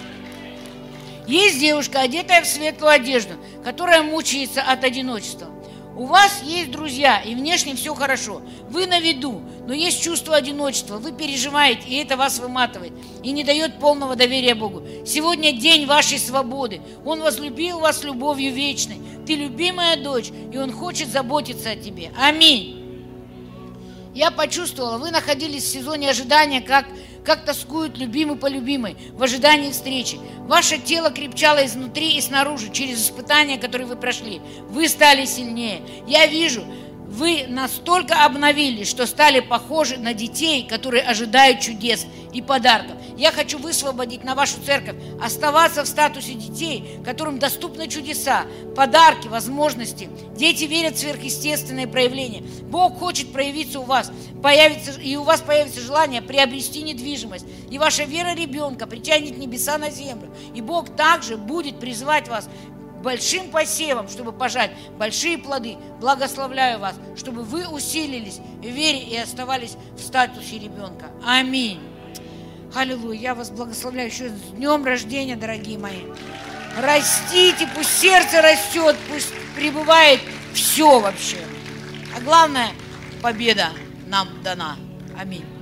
Есть девушка, одетая в светлую одежду, которая мучается от одиночества. У вас есть друзья, и внешне все хорошо. Вы на виду, но есть чувство одиночества. Вы переживаете, и это вас выматывает. И не дает полного доверия Богу. Сегодня день вашей свободы. Он возлюбил вас любовью вечной. Ты любимая дочь, и Он хочет заботиться о тебе. Аминь. Я почувствовала, вы находились в сезоне ожидания, как как тоскует любимый по любимой в ожидании встречи. Ваше тело крепчало изнутри и снаружи через испытания, которые вы прошли. Вы стали сильнее. Я вижу, вы настолько обновились, что стали похожи на детей, которые ожидают чудес и подарков. Я хочу высвободить на вашу церковь, оставаться в статусе детей, которым доступны чудеса, подарки, возможности. Дети верят в сверхъестественные проявления. Бог хочет проявиться у вас, появится, и у вас появится желание приобрести недвижимость. И ваша вера ребенка притянет небеса на землю. И Бог также будет призывать вас большим посевом, чтобы пожать большие плоды. Благословляю вас, чтобы вы усилились в вере и оставались в статусе ребенка. Аминь. Аллилуйя. Я вас благословляю еще с днем рождения, дорогие мои. Растите, пусть сердце растет, пусть пребывает все вообще. А главное, победа нам дана. Аминь.